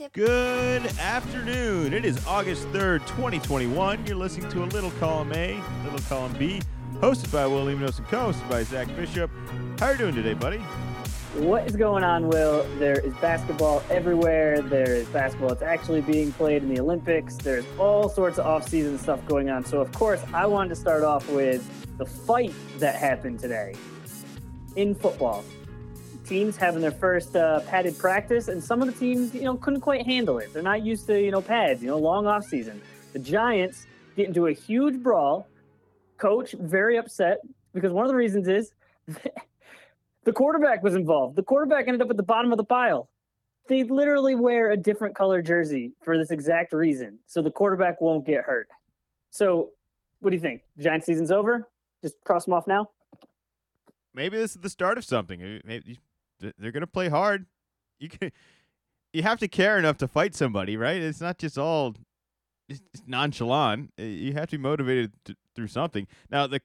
tip. Good afternoon. It is August 3rd, 2021. You're listening to a Little Column A, Little Column B, hosted by Will Lemonos and co-hosted by Zach Bishop. How are you doing today, buddy? What is going on, Will? There is basketball everywhere. There is basketball that's actually being played in the Olympics. There's all sorts of off-season stuff going on. So, of course, I wanted to start off with the fight that happened today in football. Teams having their first uh, padded practice, and some of the teams, you know, couldn't quite handle it. They're not used to, you know, pads. You know, long off-season. The Giants get into a huge brawl. Coach very upset because one of the reasons is. The quarterback was involved. The quarterback ended up at the bottom of the pile. They literally wear a different color jersey for this exact reason, so the quarterback won't get hurt. So, what do you think? Giant season's over. Just cross them off now. Maybe this is the start of something. Maybe they're going to play hard. You can, you have to care enough to fight somebody, right? It's not just all it's nonchalant. Uh, You have to be motivated to, through something. Now the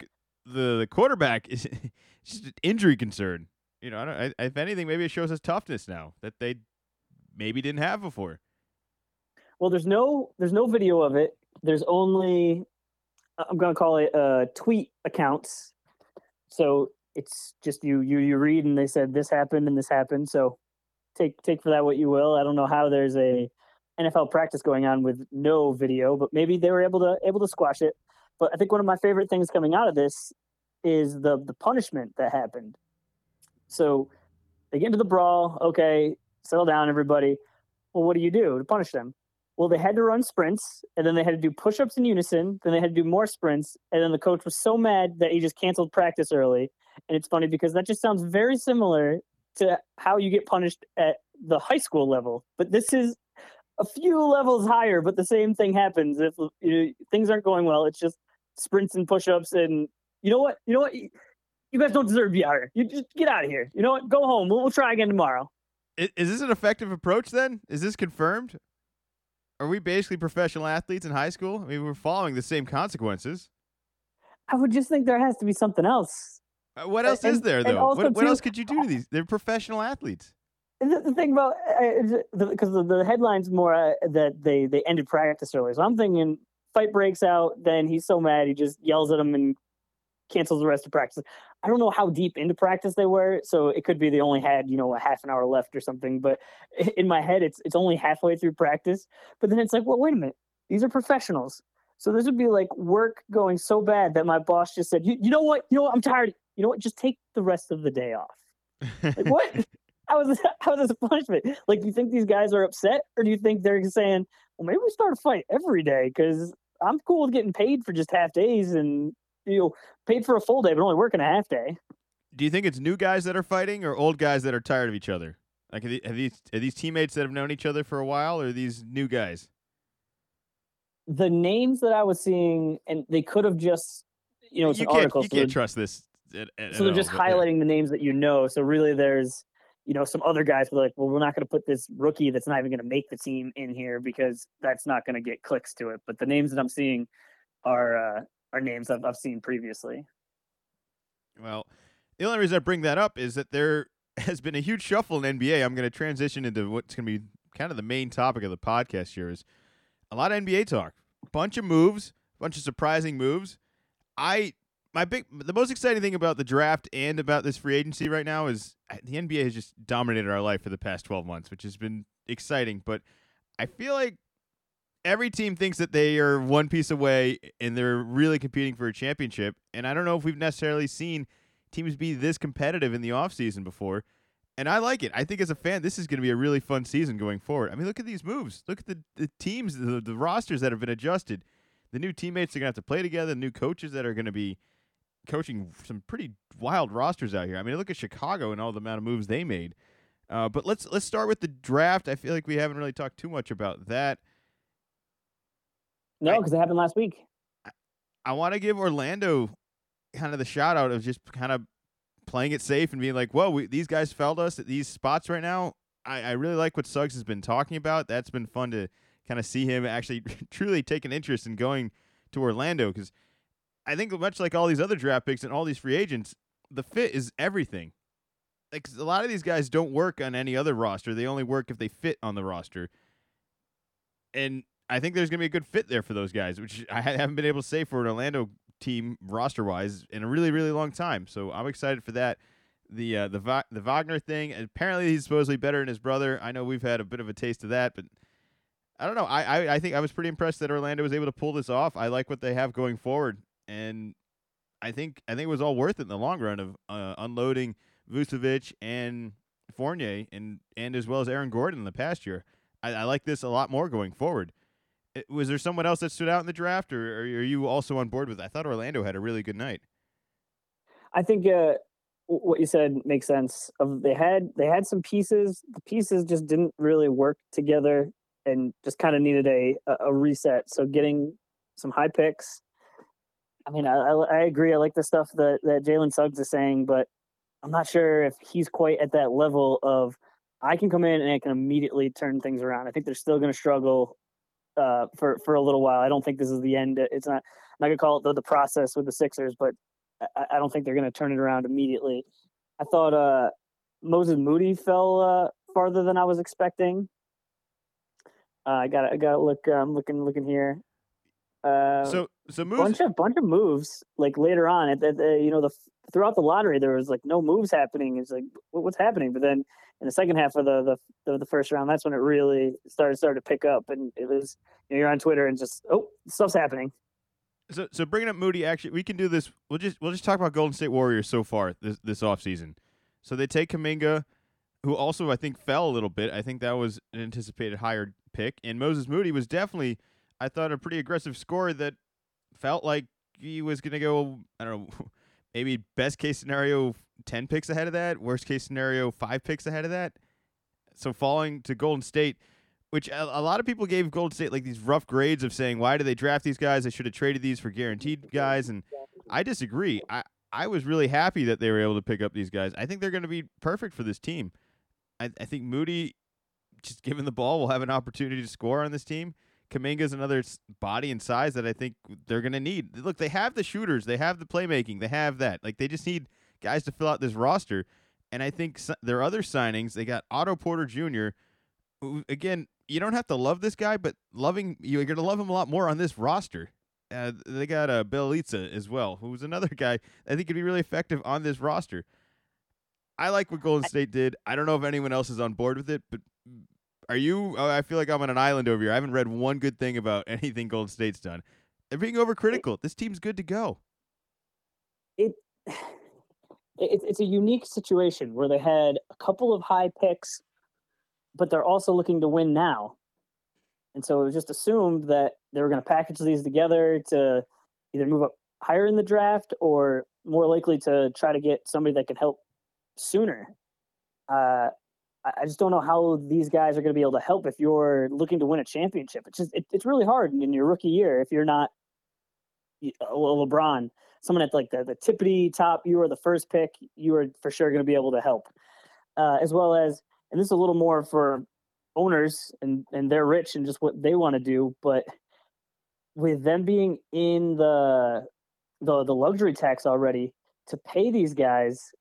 the the quarterback is just an injury concern. You know, I don't, I, if anything, maybe it shows us toughness now that they maybe didn't have before. Well, there's no there's no video of it. There's only I'm gonna call it uh, tweet accounts. So it's just you you you read and they said this happened and this happened. So take take for that what you will. I don't know how there's a NFL practice going on with no video, but maybe they were able to able to squash it. But I think one of my favorite things coming out of this is the the punishment that happened. So they get into the brawl. Okay, settle down, everybody. Well, what do you do to punish them? Well, they had to run sprints, and then they had to do push-ups in unison. Then they had to do more sprints, and then the coach was so mad that he just canceled practice early. And it's funny because that just sounds very similar to how you get punished at the high school level. But this is a few levels higher, but the same thing happens if you know, things aren't going well. It's just sprints and push-ups, and you know what? You know what? You guys don't deserve to be out here. You just get out of here. You know what? Go home. We'll, we'll try again tomorrow. I- Is this an effective approach then? Is this confirmed? Are we basically professional athletes in high school? I mean, we're following the same consequences. I would just think there has to be something else. Uh, What else is there though? What, what too, else could you do to these? They're professional athletes. The, the thing about because the, the headlines more uh, that they they ended practice early. So I'm thinking fight breaks out, then he's so mad he just yells at him and cancels the rest of practice. I don't know how deep into practice they were, so it could be they only had you know a half an hour left or something. But in my head, it's it's only halfway through practice. But then it's like, well, wait a minute, these are professionals. So this would be like work going so bad that my boss just said, you, you know what, you know what, I'm tired. You know what, just take the rest of the day off. Like what? how is this, how is this a punishment? Like, do you think these guys are upset, or do you think they're saying, "Well, maybe we start a fight every day"? Because I'm cool with getting paid for just half days, and you know, paid for a full day, but only working a half day. do you think it's new guys that are fighting or old guys that are tired of each other? Like, are these are these teammates that have known each other for a while, or are these new guys? The names that I was seeing, and they could have just, you know, it's you an can't article, you so, can't trust this. At, at so they're all, just but yeah. highlighting the names that you know. So really, there's, you know, some other guys who are like, well, we're not going to put this rookie that's not even going to make the team in here because that's not going to get clicks to it. But the names that I'm seeing are uh, are names I've, I've seen previously. Well, the only reason I bring that up is that there has been a huge shuffle in NBA. I'm going to transition into what's going to be kind of the main topic of the podcast here is a lot of NBA talk. Bunch of moves, bunch of surprising moves. I my big the most exciting thing about the draft and about this free agency right now is uh, the NBA has just dominated our life for the past 12 months, which has been exciting, but I feel like every team thinks that they are one piece away and they're really competing for a championship. And I don't know if we've necessarily seen teams be this competitive in the offseason before. And I like it. I think as a fan, this is going to be a really fun season going forward. I mean, look at these moves. Look at the, the teams, the, the rosters that have been adjusted. The new teammates are going to have to play together, the new coaches that are going to be coaching some pretty wild rosters out here. I mean, look at Chicago and all the amount of moves they made. Uh, but let's let's start with the draft. I feel like we haven't really talked too much about that. No, because it happened last week. I want to give Orlando kind of the shout out of just kind of playing it safe and being like, "Whoa, we, these guys felled us at these spots right now." I, I really like what Suggs has been talking about. That's been fun to kind of see him actually truly take an interest in going to Orlando because I think much like all these other draft picks and all these free agents, the fit is everything. Like a lot of these guys don't work on any other roster; they only work if they fit on the roster. and I think there's going to be a good fit there for those guys, which I haven't been able to say for an Orlando team roster wise in a really really long time. So I'm excited for that. The uh, the Va- the Wagner thing. Apparently he's supposedly better than his brother. I know we've had a bit of a taste of that, but I don't know. I, I I think I was pretty impressed that Orlando was able to pull this off. I like what they have going forward, and I think I think it was all worth it in the long run of uh, unloading Vucevic and Fournier and and as well as Aaron Gordon in the past year. I, I like this a lot more going forward. It, was there someone else that stood out in the draft, or, or, are you also on board with? It? I thought Orlando had a really good night. I think uh, what you said makes sense. Of they had they had some pieces. The pieces just didn't really work together, and just kind of needed a a reset. So getting some high picks. I mean, I, I agree. I like the stuff that that Jalen Suggs is saying, but I'm not sure if he's quite at that level of I can come in and I can immediately turn things around. I think they're still going to struggle uh, for for a little while. I don't think this is the end. It's not. I'm not gonna call it the, the process with the Sixers, but I, I don't think they're gonna turn it around immediately. I thought uh, Moses Moody fell uh, farther than I was expecting. Uh, I got I got look. I'm looking looking here. Uh, so so moves bunch of bunch of moves like later on at, at the you know the throughout the lottery there was like no moves happening. It's like what's happening? But then in the second half of the the, the, first round, that's when it really started started to pick up, and it was you know, you're on Twitter and just oh stuff's happening. So so bringing up Moody, actually, we can do this. We'll just we'll just talk about Golden State Warriors so far this this off season. So they take Kuminga, who also I think fell a little bit. I think that was an anticipated higher pick, and Moses Moody was definitely I thought a pretty aggressive score that felt like he was going to go. I don't know, maybe best case scenario ten picks ahead of that, worst case scenario five picks ahead of that. So falling to Golden State, which a, a lot of people gave Golden State like these rough grades of saying why did they draft these guys? They should have traded these for guaranteed guys, and I disagree. I I was really happy that they were able to pick up these guys. I think they're going to be perfect for this team. I, I think Moody, just given the ball, will have an opportunity to score on this team. Kuminga's another body and size that I think they're going to need. Look, they have the shooters, they have the playmaking, they have that. Like they just need guys to fill out this roster. And I think their other signings, they got Otto Porter Jr. Who, again, you don't have to love this guy, but loving you're going to love him a lot more on this roster. Uh, they got uh, Bjelica as well, who's another guy I think could be really effective on this roster. I like what Golden State did. I don't know if anyone else is on board with it, but are you? Oh, I feel like I'm on an island over here. I haven't read one good thing about anything Golden State's done. They're being overcritical. This team's good to go. It, it it's a unique situation where they had a couple of high picks, but they're also looking to win now. And so it was just assumed that they were going to package these together to either move up higher in the draft or more likely to try to get somebody that could help sooner. Uh, I just don't know how these guys are going to be able to help if you're looking to win a championship. It's just it, it's really hard in your rookie year if you're not well, LeBron, someone at like the, the tippity top. You are the first pick. You are for sure going to be able to help, uh, as well as and this is a little more for owners and and they're rich and just what they want to do. But with them being in the the the luxury tax already to pay these guys,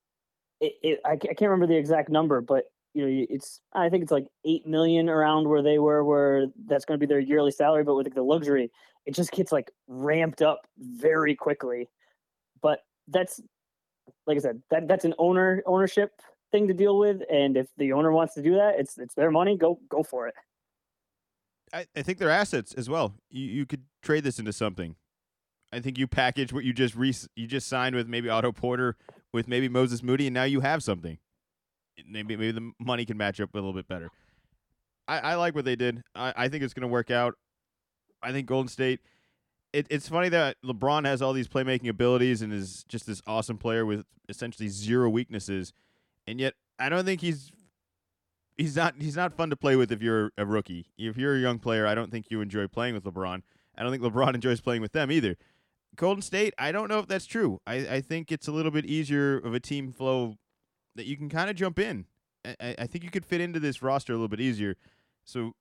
it, it I, I can't remember the exact number, but you know, it's I think it's like eight million around where they were, where that's going to be their yearly salary. But with the luxury, it just gets like ramped up very quickly. But that's like I said, that that's an owner ownership thing to deal with, and if the owner wants to do that, it's it's their money. Go go for it. I, I think they're assets as well. You you could trade this into something. I think you package what you just re- you just signed with maybe Otto Porter with maybe Moses Moody, and now you have something maybe maybe the money can match up a little bit better. I, I like what they did. I, I think it's going to work out. I think Golden State. It, it's funny that LeBron has all these playmaking abilities and is just this awesome player with essentially zero weaknesses, and yet I don't think he's he's not he's not fun to play with if you're a rookie. If you're a young player, I don't think you enjoy playing with LeBron. I don't think LeBron enjoys playing with them either. Golden State, I don't know if that's true. I, I think it's a little bit easier of a team flow that you can kind of jump in. I, I think you could fit into this roster a little bit easier. So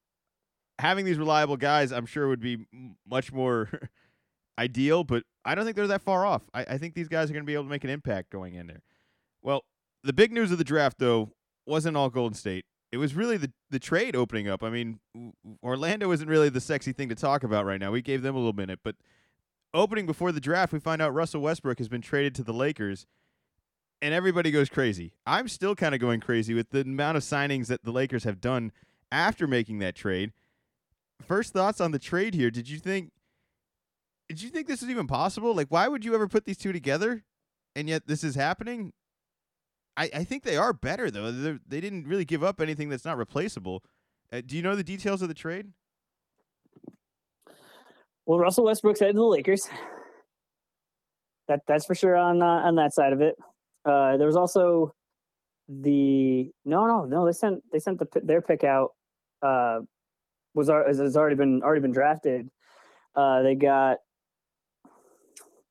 having these reliable guys, I'm sure would be much more ideal, but I don't think they're that far off. I, I think these guys are going to be able to make an impact going in there. Well, the big news of the draft, though, wasn't all Golden State. it was really the the trade opening up. I mean, Orlando isn't really the sexy thing to talk about right now. We gave them a little minute, but opening before the draft, we find out Russell Westbrook has been traded to the Lakers, and everybody goes crazy. I'm still kind of going crazy with the amount of signings that the Lakers have done after making that trade. First thoughts on the trade here? Did you think? Did you think this was even possible? Like, why would you ever put these two together? And yet this is happening. I, I think they are better though. They're, they did not really give up anything that's not replaceable. Uh, do you know the details of the trade? Well, Russell Westbrook's headed to the Lakers. That that's for sure on uh, on that side of it. Uh, there was also the no no no they sent they sent the their pick out uh, was has already been already been drafted. Uh, they got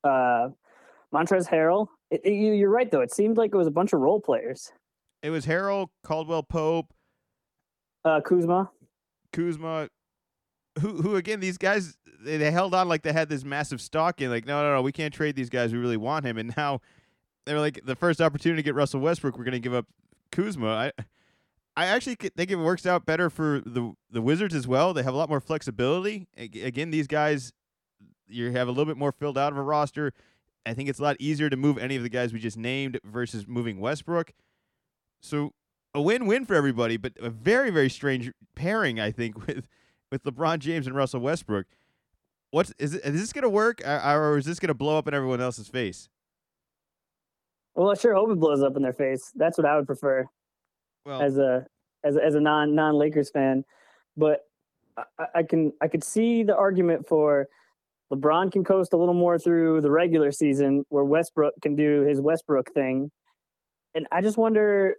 uh, Montrezl Harrell. It, it, you're right though. It seemed like it was a bunch of role players. It was Harrell, Caldwell Pope, uh, Kuzma, Kuzma, who who again these guys they, they held on like they had this massive stock in like no no no we can't trade these guys we really want him and now they're like the first opportunity to get Russell Westbrook we're going to give up Kuzma. I I actually think it works out better for the the Wizards as well. They have a lot more flexibility. Again these guys you have a little bit more filled out of a roster. I think it's a lot easier to move any of the guys we just named versus moving Westbrook. So a win-win for everybody but a very very strange pairing I think with with LeBron James and Russell Westbrook. What's is, this going to work, or is this going to blow up in everyone else's face? Well, I sure hope it blows up in their face. That's what I would prefer. Well, as a as as a non non Lakers fan, but I, I can I could see the argument for LeBron can coast a little more through the regular season, where Westbrook can do his Westbrook thing, and I just wonder,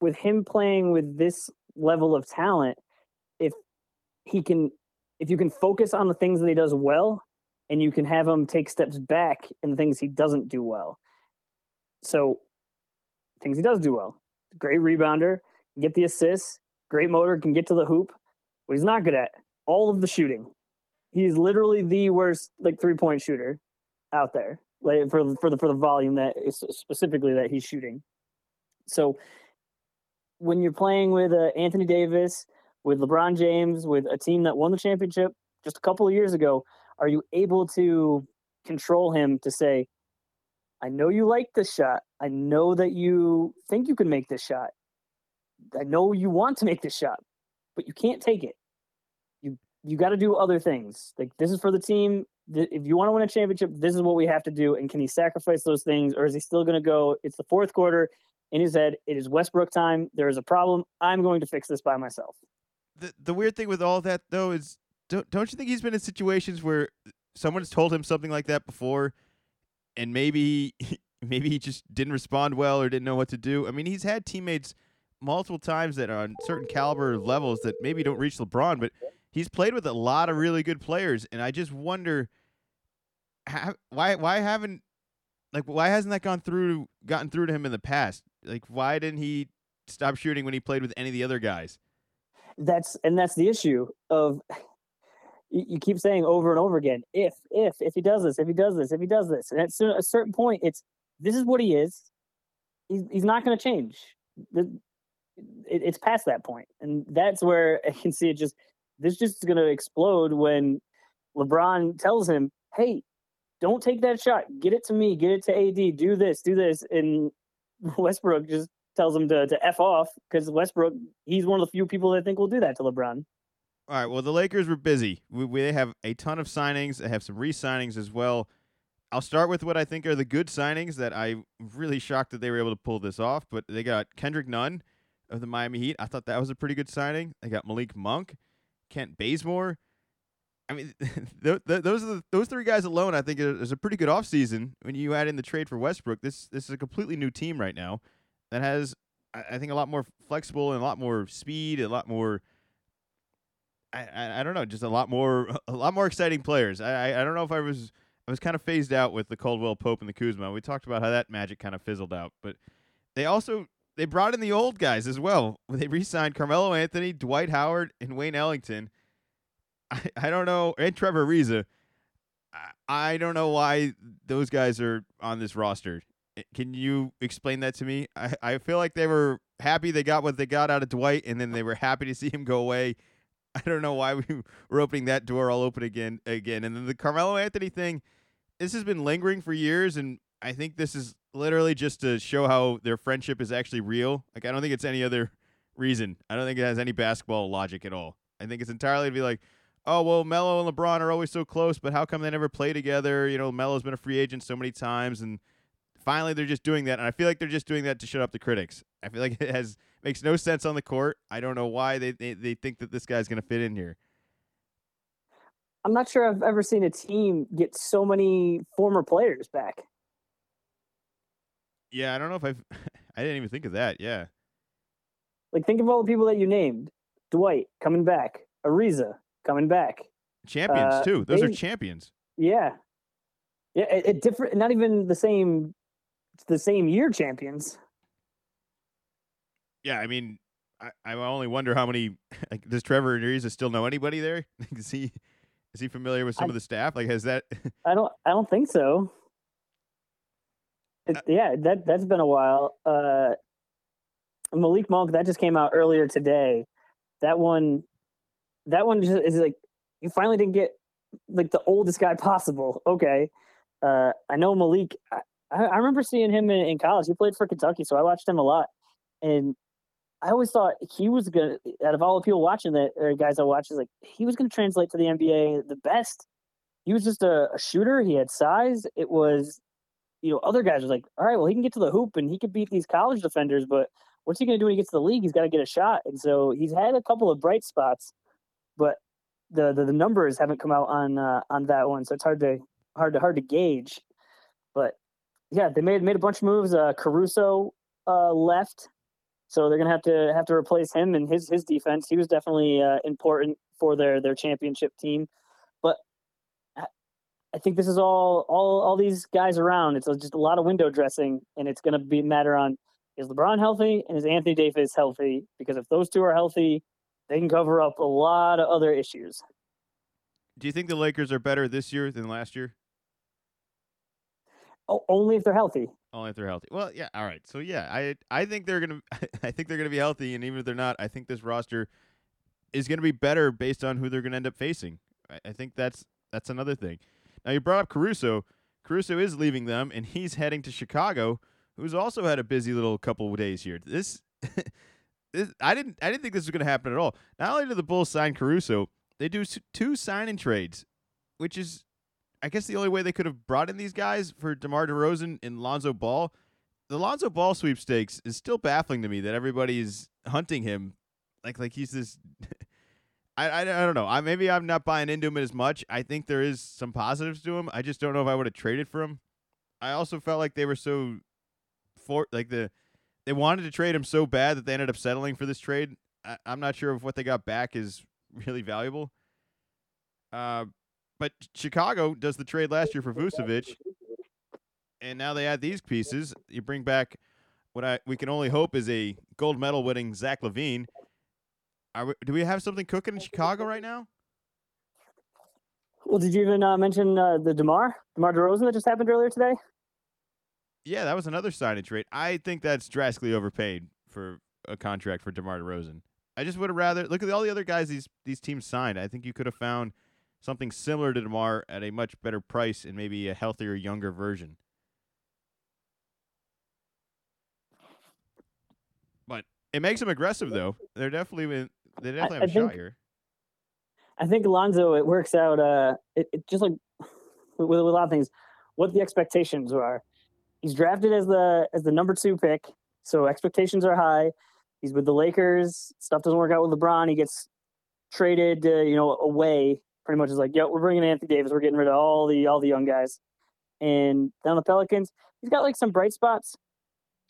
with him playing with this level of talent, if he can if you can focus on the things that he does well and you can have him take steps back in the things he doesn't do well. So things he does do well. Great rebounder, get the assists, great motor, can get to the hoop. What he's not good at, all of the shooting. He's literally the worst like three point shooter out there. Like for for the for the volume that is specifically that he's shooting. So when you're playing with uh, Anthony Davis, with LeBron James, with a team that won the championship just a couple of years ago, are you able to control him to say, I know you like this shot. I know that you think you can make this shot. I know you want to make this shot, but you can't take it. You you got to do other things. Like this is for the team. If you want to win a championship, this is what we have to do. And can he sacrifice those things, or is he still going to go? It's the fourth quarter in his head. It is Westbrook time. There is a problem. I'm going to fix this by myself the the weird thing with all that though is don't don't you think he's been in situations where someone's told him something like that before, and maybe maybe he just didn't respond well or didn't know what to do. I mean, he's had teammates multiple times that are on certain caliber levels that maybe don't reach LeBron, but he's played with a lot of really good players, and I just wonder how, why why haven't like why hasn't that gone through gotten through to him in the past? Like why didn't he stop shooting when he played with any of the other guys? that's and that's the issue of you, keep saying over and over again if if if he does this if he does this if he does this. And at a certain point it's this is what he is. He's, he's not going to change it's past that point. And that's where i can see it just this just is going to explode when lebron tells him hey don't take that shot. Get it to me. Get it to ad do this do this. And westbrook just tells him to, to F off because Westbrook, he's one of the few people that think will do that to LeBron. All right. Well, the Lakers were busy. We, we have a ton of signings. They have some re signings as well. I'll start with what I think are the good signings that I'm really shocked that they were able to pull this off. But they got Kendrick Nunn of the Miami Heat. I thought that was a pretty good signing. They got Malik Monk, Kent Bazemore. I mean, th- th- those are the, those three guys alone. I think is a pretty good offseason. When you add in the trade for Westbrook, this this is a completely new team right now that has I think a lot more flexible and a lot more speed, a lot more. I, I, I don't know, just a lot more a lot more exciting players. I, I I don't know if I was I was kind of phased out with the Caldwell Pope and the Kuzma. We talked about how that magic kind of fizzled out, but they also they brought in the old guys as well. They re-signed Carmelo Anthony, Dwight Howard, and Wayne Ellington. I, I don't know, and Trevor Ariza. I, I don't know why those guys are on this roster. Eh, can you explain that to me? I, I feel like they were happy they got what they got out of Dwight, and then they were happy to see him go away. I don't know why we were opening that door all open again, again. And then the Carmelo Anthony thing, this has been lingering for years, and I think this is literally just to show how their friendship is actually real. Like I don't think it's any other reason. I don't think it has any basketball logic at all. I think it's entirely to be like, oh well, Melo and LeBron are always so close, but how come they never play together? You know, Melo's been a free agent so many times, and finally they're just doing that. And I feel like they're just doing that to shut up the critics. I feel like it has makes no sense on the court. I don't know why they they, they think that this guy's going to fit in here. I'm not sure I've ever seen a team get so many former players back. Yeah, I don't know if I've. I didn't even think of that. Yeah. Like, think of all the people that you named: Dwight coming back, Ariza coming back, champions uh, too. Those they, are champions. Yeah, yeah. It, it different. Not even the same. The same year champions. Yeah, I mean, I, I only wonder how many. Like, does Trevor Ariza still know anybody there? is he is he familiar with some I, of the staff? Like, has that? I don't. I don't think so. It, uh, yeah, that that's been a while. Uh, Malik Monk that just came out earlier today. That one, that one just is like you finally didn't get like the oldest guy possible. Okay, uh, I know Malik. I, I remember seeing him in, in, college. He played for Kentucky, so I watched him a lot. And I always thought he was gonna. Out of all the people watching that, or guys I watch, is like he was gonna translate to the NBA the best. He was just a, a shooter. He had size. It was you know, other guys were like, all right, well, he can get to the hoop and he could beat these college defenders, but what's he to do when he gets to the league? He's got to get a shot. And so he's had a couple of bright spots, but the the, the numbers haven't come out on uh, on that one, so it's hard to hard to hard to gauge. But yeah, they made made a bunch of moves. Uh, Caruso uh, left, so they're gonna have to have to replace him and his his defense. He was definitely uh, important for their their championship team. But I think this is all all all these guys around. It's just a lot of window dressing, and it's going to be matter on is LeBron healthy and is Anthony Davis healthy? Because if those two are healthy, they can cover up a lot of other issues. Do you think the Lakers are better this year than last year? Oh, only if they're healthy. Only if they're healthy. Well, yeah. All right. So yeah, I I think they're gonna I think they're gonna be healthy, and even if they're not, I think this roster is gonna be better based on who they're gonna end up facing. I, I think that's that's another thing. Now you brought up Caruso. Caruso is leaving them, and he's heading to Chicago, who's also had a busy little couple of days here. This, this I didn't I didn't think this was to happen at all. Not only did the Bulls sign Caruso, they do two signing trades, which is, I guess, the only way they could have brought in these guys for DeMar DeRozan and Lonzo Ball. The Lonzo Ball sweepstakes is still baffling to me that everybody's hunting him like like he's this I, I, I don't know. I maybe I'm not buying into him as much. I think there is some positives to him. I just don't know if I would have traded for him. I also felt like they were so for like the they wanted to trade him so bad that they ended up settling for this trade. I, am not sure if what they got back is really valuable. Uh, but Chicago does the trade last year for Vucevic, and now they add these pieces. You bring back what I we can only hope is a gold medal winning Zach LaVine we, do we have something cooking in Chicago right now? Well, did you even uh, mention uh, the Demar Demar Derozan that just happened earlier today? Yeah, that was another signing trade. I think that's drastically overpaid for a contract for Demar Derozan. I just would have rather look at all the other guys these these teams signed. I think you could have found something similar to Demar at a much better price and maybe a healthier, younger version. But it makes them aggressive, though. They're definitely they definitely have I, I a think, shot here. I think Alonzo, it works out. Uh, it, it just like with, with a lot of things, what the expectations are. He's drafted as the as the number two pick, so expectations are high. He's with the Lakers. Stuff doesn't work out with LeBron. He gets traded, uh, you know, away. Pretty much is like, yo, we're bringing Anthony Davis. We're getting rid of all the all the young guys. And down the Pelicans, he's got like some bright spots,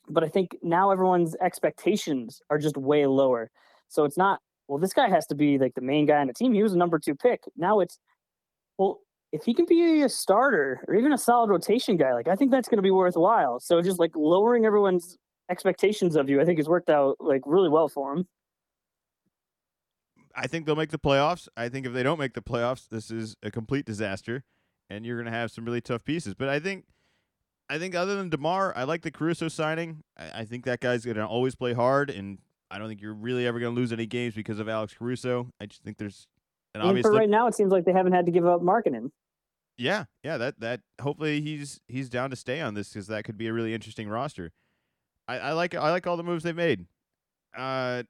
but I think now everyone's expectations are just way lower. So it's not well, this guy has to be like the main guy on the team. He was a number two pick. Now it's, well, if he can be a starter or even a solid rotation guy, like I think that's going to be worthwhile. So just like lowering everyone's expectations of you, I think has worked out like really well for him. I think they'll make the playoffs. I think if they don't make the playoffs, this is a complete disaster, and you're going to have some really tough pieces. But I think, I think other than Demar, I like the Caruso signing. I, I think that guy's gonna always play hard, and I don't think you're really ever gonna lose any games because of Alex Caruso. I just think there's an And obvious. for right now, it seems like they haven't had to give up marketing. Yeah, yeah. That that hopefully he's he's down to stay on this because that could be a really interesting roster. I, I like I like all the moves they made. Uh,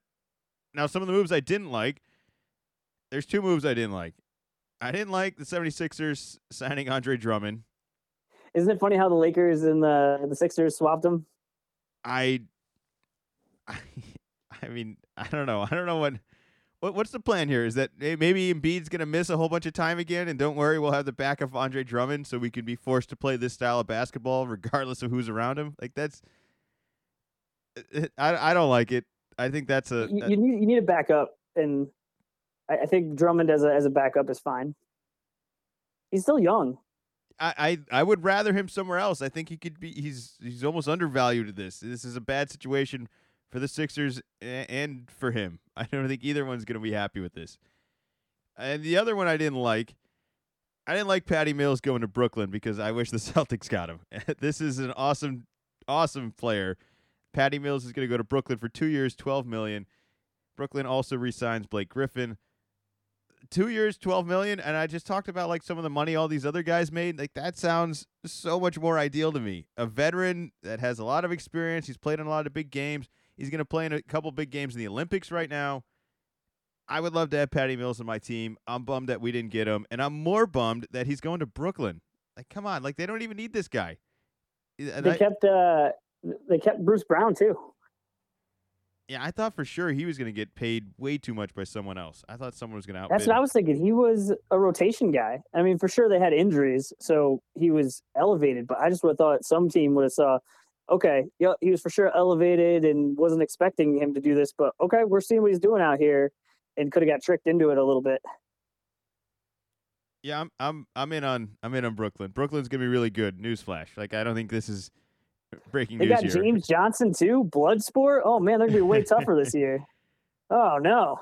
now some of the moves I didn't like. There's two moves I didn't like. I didn't like the 76ers signing Andre Drummond. Isn't it funny how the Lakers and the the Sixers swapped them? I, I, I mean, I don't know. I don't know what, what what's the plan here? Is that may- maybe Embiid's gonna miss a whole bunch of time again, and don't worry, we'll have the back of Andre Drummond, so we can be forced to play this style of basketball regardless of who's around him. Like that's, I I don't like it. I think that's a You, you need you need a backup, and I, I think Drummond as a as a backup is fine. He's still young. I, I would rather him somewhere else. I think he could be. He's he's almost undervalued at this. This is a bad situation for the Sixers and for him. I don't think either one's going to be happy with this. And the other one I didn't like, I didn't like Patty Mills going to Brooklyn because I wish the Celtics got him. this is an awesome, awesome player. Patty Mills is going to go to Brooklyn for two years, twelve million. Brooklyn also re-signs Blake Griffin two years, twelve million, and I just talked about like some of the money all these other guys made. Like that sounds so much more ideal to me. A veteran that has a lot of experience. He's played in a lot of big games. He's going to play in a couple big games in the Olympics right now. I would love to have Patty Mills on my team. I'm bummed that we didn't get him, and I'm more bummed that he's going to Brooklyn. Like, come on, like they don't even need this guy. And They I- kept uh they kept Bruce Brown too. Yeah, I thought for sure he was going to get paid way too much by someone else. I thought someone was going to outbid. That's what I was thinking. He was a rotation guy. I mean, for sure they had injuries, so he was elevated. But I just would have thought some team would have saw, okay, yeah, he was for sure elevated and wasn't expecting him to do this. But okay, we're seeing what he's doing out here, and could have got tricked into it a little bit. Yeah, I'm I'm I'm in on I'm in on Brooklyn. Brooklyn's gonna be really good. Newsflash. Like I don't think this is breaking They news got here. James Johnson too. Bloodsport. Oh man, they're gonna be way tougher this year. Oh no.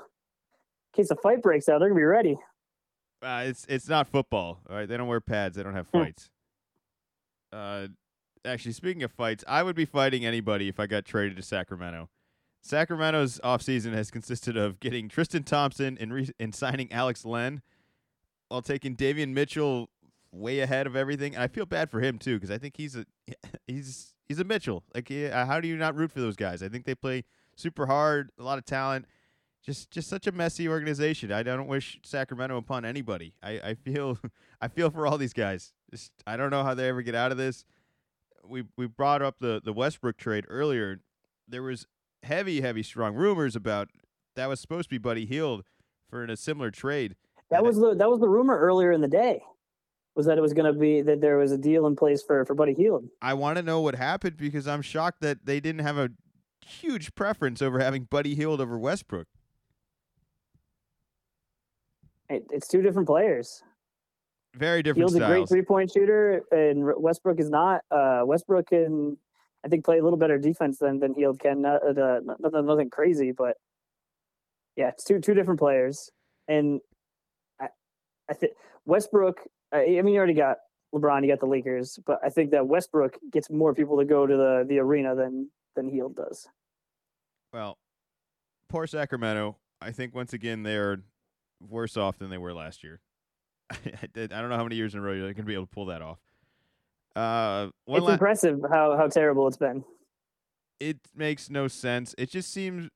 In case a fight breaks out, they're gonna be ready. Uh, it's it's not football. All right, they don't wear pads. They don't have Hmm. fights. uh, actually, speaking of fights, I would be fighting anybody if I got traded to Sacramento. Sacramento's offseason has consisted of getting Tristan Thompson and re- and signing Alex Len, while taking Davion Mitchell way ahead of everything. And I feel bad for him too because I think he's a he's he's a Mitchell. Like, yeah, uh, how do you not root for those guys? I think they play super hard, a lot of talent. Just just such a messy organization. I don't wish Sacramento upon anybody. I, I feel I feel for all these guys. Just, I don't know how they ever get out of this. We we brought up the the Westbrook trade earlier. There was heavy heavy strong rumors about that was supposed to be Buddy Hield for in a similar trade. That And was the that was the rumor earlier in the day. Was that it was gonna be that there was a deal in place for for Buddy Hield. I want to know what happened because I'm shocked that they didn't have a huge preference over having Buddy Hield over Westbrook. It, it's two different players. Very different Hield's a great three point shooter, and Westbrook is not. Uh, Westbrook can, I think, play a little better defense than than Hield can. Not, uh, nothing, nothing crazy, but yeah, it's two two different players. And I, I think Westbrook. I, I mean, you already got LeBron, you got the Lakers, but I think that Westbrook gets more people to go to the the arena than than Hield does. Well, poor Sacramento. I think once again they are worse off than they were last year. I, did- I don't know how many years in a row you're going to be able to pull that off. Uh, it's la- impressive how how terrible it's been. it makes no sense. It just seems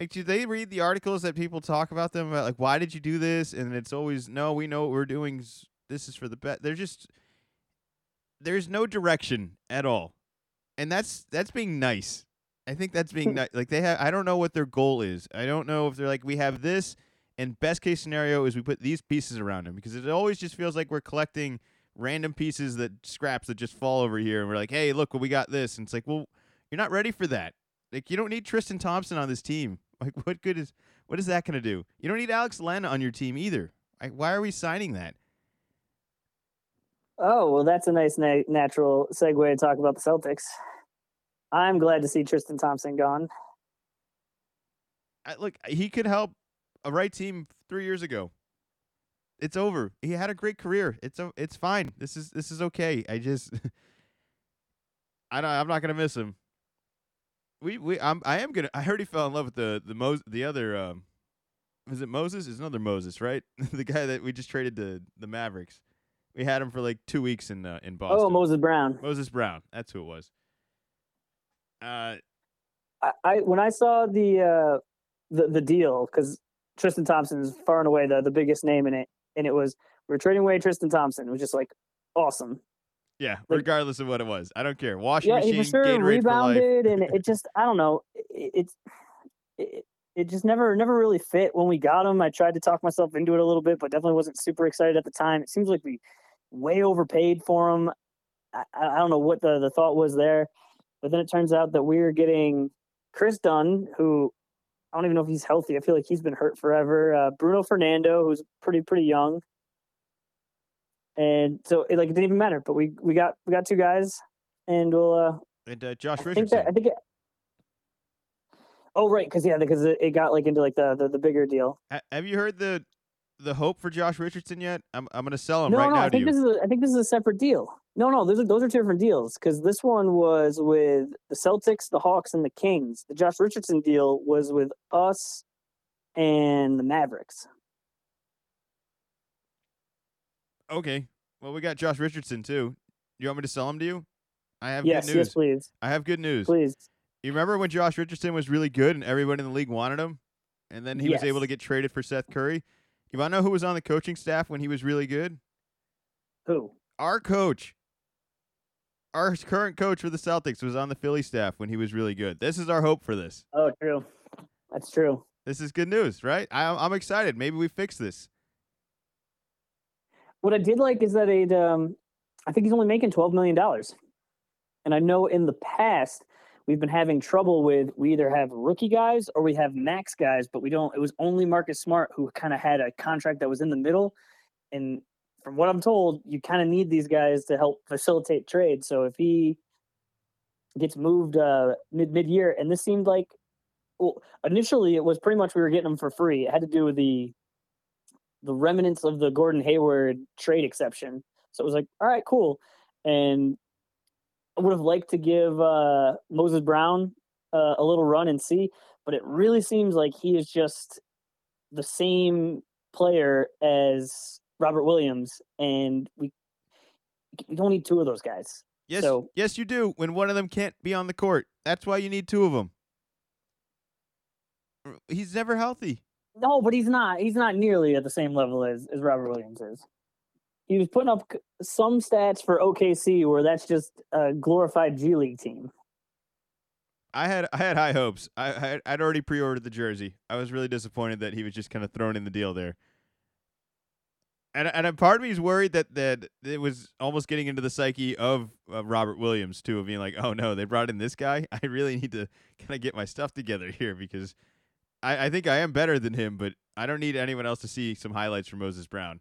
like do they read the articles that people talk about them about like why did you do this? And it's always no, we know what we're doing. This is for the best. They're just there's no direction at all, and that's that's being nice. I think that's being hmm. nice. Like they have, I don't know what their goal is. I don't know if they're like we have this, and best case scenario is we put these pieces around him because it always just feels like we're collecting random pieces that scraps that just fall over here, and we're like, hey, look, we got this, and it's like, well, you're not ready for that. Like you don't need Tristan Thompson on this team. Like what good is what is that going to do? You don't need Alex Len on your team either. Like why are we signing that? Oh well, that's a nice na- natural segue to talk about the Celtics. I'm glad to see Tristan Thompson gone. I, look, he could help a right team 3 years ago. It's over. He had a great career. It's it's fine. This is this is okay. I just I don't, I'm not gonna miss him. We we I'm I am gonna. I already fell in love with the the Mos the other. Um, is it Moses? It's another Moses, right? the guy that we just traded to the Mavericks. We had him for like two weeks in uh, in Boston. Oh, Moses Brown. Moses Brown. That's who it was. Uh, I, I when I saw the uh, the the deal because Tristan Thompson is far and away the the biggest name in it, and it was we are trading away Tristan Thompson. It was just like awesome. Yeah, Like- regardless of what it was, I don't care. Washing yeah, machine, he sure Gatorade rebounded, and it just I don't know. It, it's it, it just never never really fit when we got him. I tried to talk myself into it a little bit, but definitely wasn't super excited at the time. It seems like we way overpaid for him. I, I don't know what the the thought was there, but then it turns out that we're getting Kris Dunn, who I don't even know if he's healthy. I feel like he's been hurt forever. Uh, Bruno Fernando, who's pretty pretty young, and so it, like it didn't even matter. But we we got we got two guys, and we'll uh, And uh, Josh I think Richardson. that I think. It, oh right, because yeah, because it, it got like into like the, the the bigger deal. Have you heard the the hope for Josh Richardson yet? I'm I'm gonna sell him no, right no, now I think this is a, I think this is a separate deal. No, no, those are those are two different deals because this one was with the Celtics, the Hawks, and the Kings. The Josh Richardson deal was with us and the Mavericks. Okay. Well, we got Josh Richardson too. You want me to sell him to you? I have yes, good news. yes, please, I have good news. please. You remember when Josh Richardson was really good and everybody in the league wanted him, and then he was able to get traded for Seth Curry? You want to know who was on the coaching staff when he was really good? Who? Our coach. Our current coach for the Celtics was on the Philly staff when he was really good. This is our hope for this. Oh, true. That's true. This is good news, right? I, I'm excited. Maybe we fix this. What I did like is that it. Um, I think he's only making twelve million dollars, and I know in the past we've been having trouble with we either have rookie guys or we have max guys, but we don't. It was only Marcus Smart who kind of had a contract that was in the middle, and from what I'm told, you kind of need these guys to help facilitate trades. So if he gets moved uh, mid mid year, and this seemed like, well, initially it was pretty much we were getting him for free. It had to do with the the remnants of the Gordon Hayward trade exception. So it was like, all right, cool. And I would have liked to give uh, Moses Brown uh, a little run and see, but it really seems like he is just the same player as Robert Williams, and we we don't need two of those guys. Yes, So- yes, you do. When one of them can't be on the court, that's why you need two of them. He's never healthy. No, but he's not. He's not nearly at the same level as, as Robert Williams is. He was putting up some stats for OKC where that's just a glorified G League team. I had I had high hopes. I I'd already pre-ordered the jersey. I was really disappointed that he was just kind of thrown in the deal there. And and a part of me is worried that that it was almost getting into the psyche of, of Robert Williams too, of being like, oh no, they brought in this guy. I really need to kind of get my stuff together here because I I think I am better than him, but I don't need anyone else to see some highlights from Moses Brown.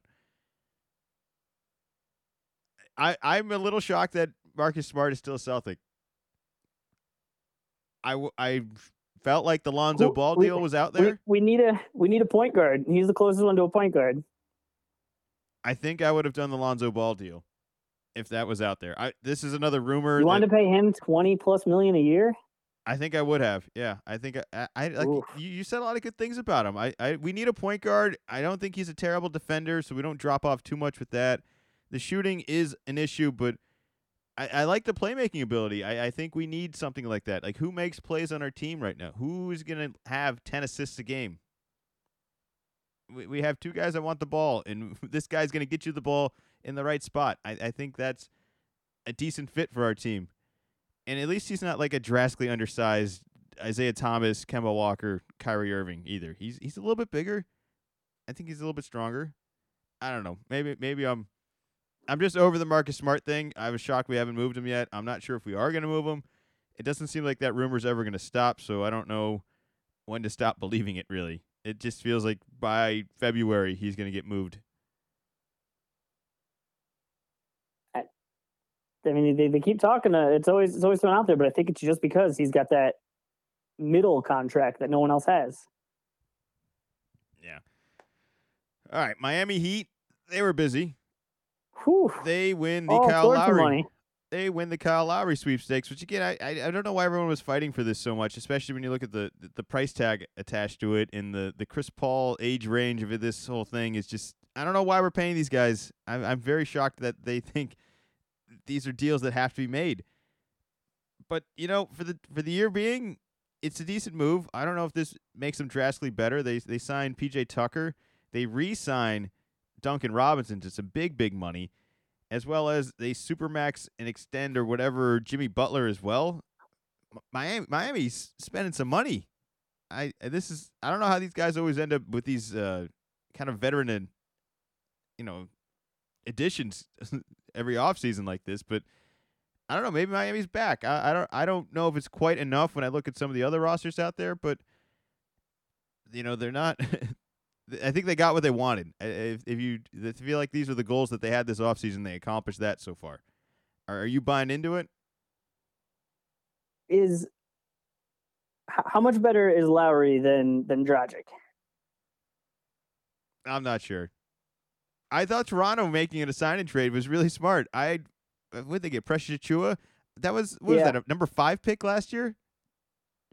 I I'm a little shocked that Marcus Smart is still a Celtic. I, w- I felt like the Lonzo Ball we- deal was out there. we need a we need a point guard. He's the closest one to a point guard. I think I would have done the Lonzo Ball deal if that was out there. I this is another rumor. You that wanted to pay him twenty plus million a year? I think I would have. Yeah, I think I, I, I like Oof. you, you said a lot of good things about him. I, I we need a point guard. I don't think he's a terrible defender, so we don't drop off too much with that. The shooting is an issue, but I, I like the playmaking ability. I, I think we need something like that. Like who makes plays on our team right now? Who's gonna have ten assists a game? We we have two guys that want the ball, and this guy's gonna get you the ball in the right spot. I, I think that's a decent fit for our team and at least he's not like a drastically undersized Isaiah Thomas, Kemba Walker, Kyrie Irving either. He's he's a little bit bigger. I think he's a little bit stronger. I don't know. Maybe maybe I'm I'm just over the Marcus Smart thing. I was shocked we haven't moved him yet. I'm not sure if we are going to move him. It doesn't seem like that rumor's ever going to stop, so I don't know when to stop believing it really. It just feels like by February he's going to get moved. I mean, they, they keep talking. Uh, it's always it's always thrown out there, but I think it's just because he's got that middle contract that no one else has. Yeah. All right, Miami Heat, they were busy. Whew. They win the All Kyle Lowry. they win the Kyle Lowry sweepstakes, which again, I, I I don't know why everyone was fighting for this so much, especially when you look at the the price tag attached to it and the the Chris Paul age range of it. This whole thing is just I don't know why we're paying these guys. I'm I'm very shocked that they think these are deals that have to be made. But you know, for the for the year being, it's a decent move. I don't know if this makes them drastically better. They they signed PJ Tucker. They re-sign Duncan Robinson to some big big money as well as they supermax and extend or whatever Jimmy Butler as well. Miami Miami's spending some money. I this is I don't know how these guys always end up with these uh, kind of veteran and you know additions every offseason like this, but I don't know, maybe Miami's back. I, I don't I don't know if it's quite enough when I look at some of the other rosters out there, but you know, they're not I think they got what they wanted. If, if you if you feel like these are the goals that they had this offseason, they accomplished that so far. Are, are you buying into it? Is how much better is Lowry than than Dragic? I'm not sure. I thought Toronto making it a sign and trade was really smart. I would they get Precious Achiuwa? That was what yeah. was that a number five pick last year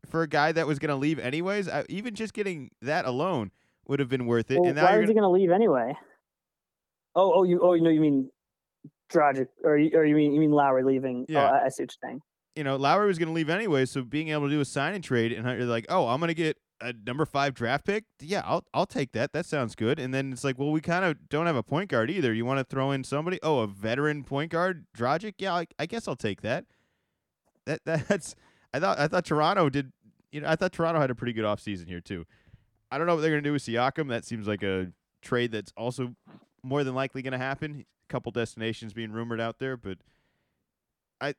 for a guy that was going to leave anyways. I, even just getting that alone would have been worth it. Well, and why is he going to leave anyway? Oh, oh, you, oh, you know, you mean Dragic, or you, or you mean you mean Lowry leaving? Oh, yeah, oh, I, I see what you're saying. You know, Lowry was going to leave anyway, so being able to do a sign and trade, and you're like, oh, I'm going to get a number five draft pick. Yeah, I'll I'll take that. That sounds good. And then it's like, well, we kind of don't have a point guard either. You want to throw in somebody? Oh, a veteran point guard, Dragic. Yeah, I, I guess I'll take that. That that's. I thought I thought Toronto did. You know, I thought Toronto had a pretty good offseason here too. I don't know what they're to do with Siakam. That seems like a trade that's also more than likely to happen. A couple destinations being rumored out there, but I,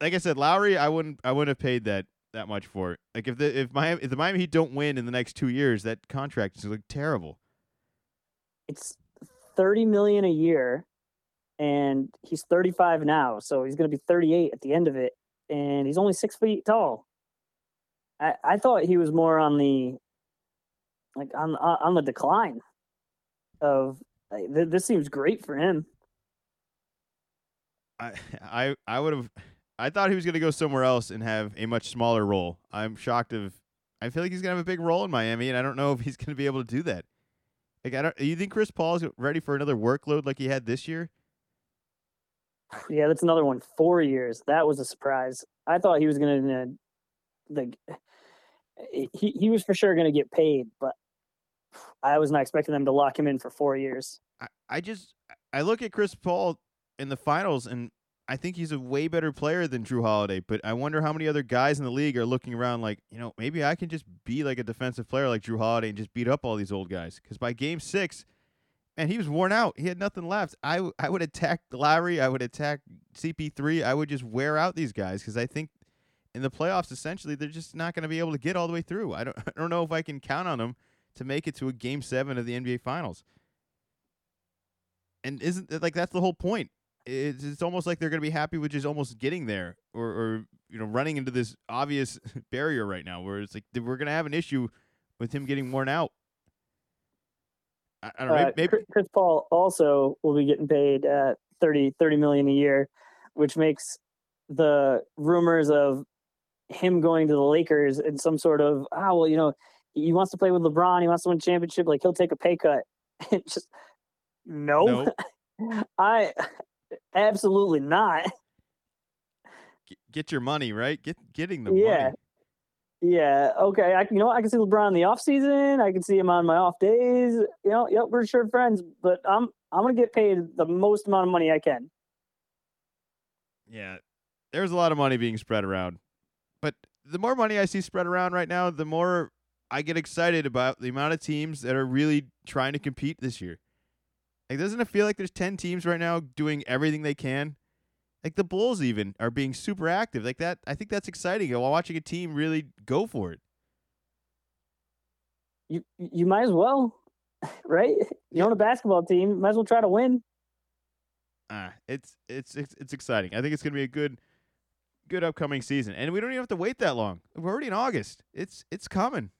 like I said, Lowry, I wouldn't, I wouldn't have paid that that much for it. Like if the if Miami if the Miami Heat don't win in the next two years, that contract is like terrible. It's thirty million a year, and he's thirty five now, so he's going to be thirty eight at the end of it, and he's only six feet tall. I I thought he was more on the like on on the decline of like, th- this seems great for him. I I I would have I thought he was going to go somewhere else and have a much smaller role. I'm shocked of I feel like he's going to have a big role in Miami and I don't know if he's going to be able to do that. Like I don't you think Chris Paul is ready for another workload like he had this year? Yeah, that's another one. 4 years. That was a surprise. I thought he was going to like he he was for sure going to get paid, but I was not expecting them to lock him in for four years. I, I just I look at Chris Paul in the finals, and I think he's a way better player than Jrue Holiday. But I wonder how many other guys in the league are looking around like, you know, maybe I can just be like a defensive player like Jrue Holiday and just beat up all these old guys. Because by game six, and he was worn out. He had nothing left. I, I would attack Lowry. I would attack CP3. I would just wear out these guys because I think in the playoffs, essentially, they're just not going to be able to get all the way through. I don't, I don't know if I can count on them to make it to a game seven of the NBA Finals. And isn't like that's the whole point? It's, it's almost like they're going to be happy with just almost getting there, or, or you know, running into this obvious barrier right now, where it's like we're going to have an issue with him getting worn out. I, I don't know. Uh, maybe, Chris Paul also will be getting paid uh, 30, 30 million a year, which makes the rumors of him going to the Lakers and some sort of ah well you know he wants to play with LeBron. He wants to win championship. Like he'll take a pay cut. just no. Nope. I absolutely not. Get your money right. Get getting the yeah. money. Yeah. Okay. I you know I can see LeBron in the off season. I can see him on my off days. You know. Yep. We're sure friends, but I'm I'm gonna get paid the most amount of money I can. Yeah. There's a lot of money being spread around, but the more money I see spread around right now, the more I get excited about the amount of teams that are really trying to compete this year. Like, doesn't it feel like there's 10 teams right now doing everything they can? Like, the Bulls even are being super active. Like, that, I think that's exciting while watching a team really go for it. You, you might as well, right? You own a basketball team, might as well try to win. Ah, it's, it's, it's, it's exciting. I think it's going to be a good, good upcoming season. And we don't even have to wait that long. We're already in August. It's, it's coming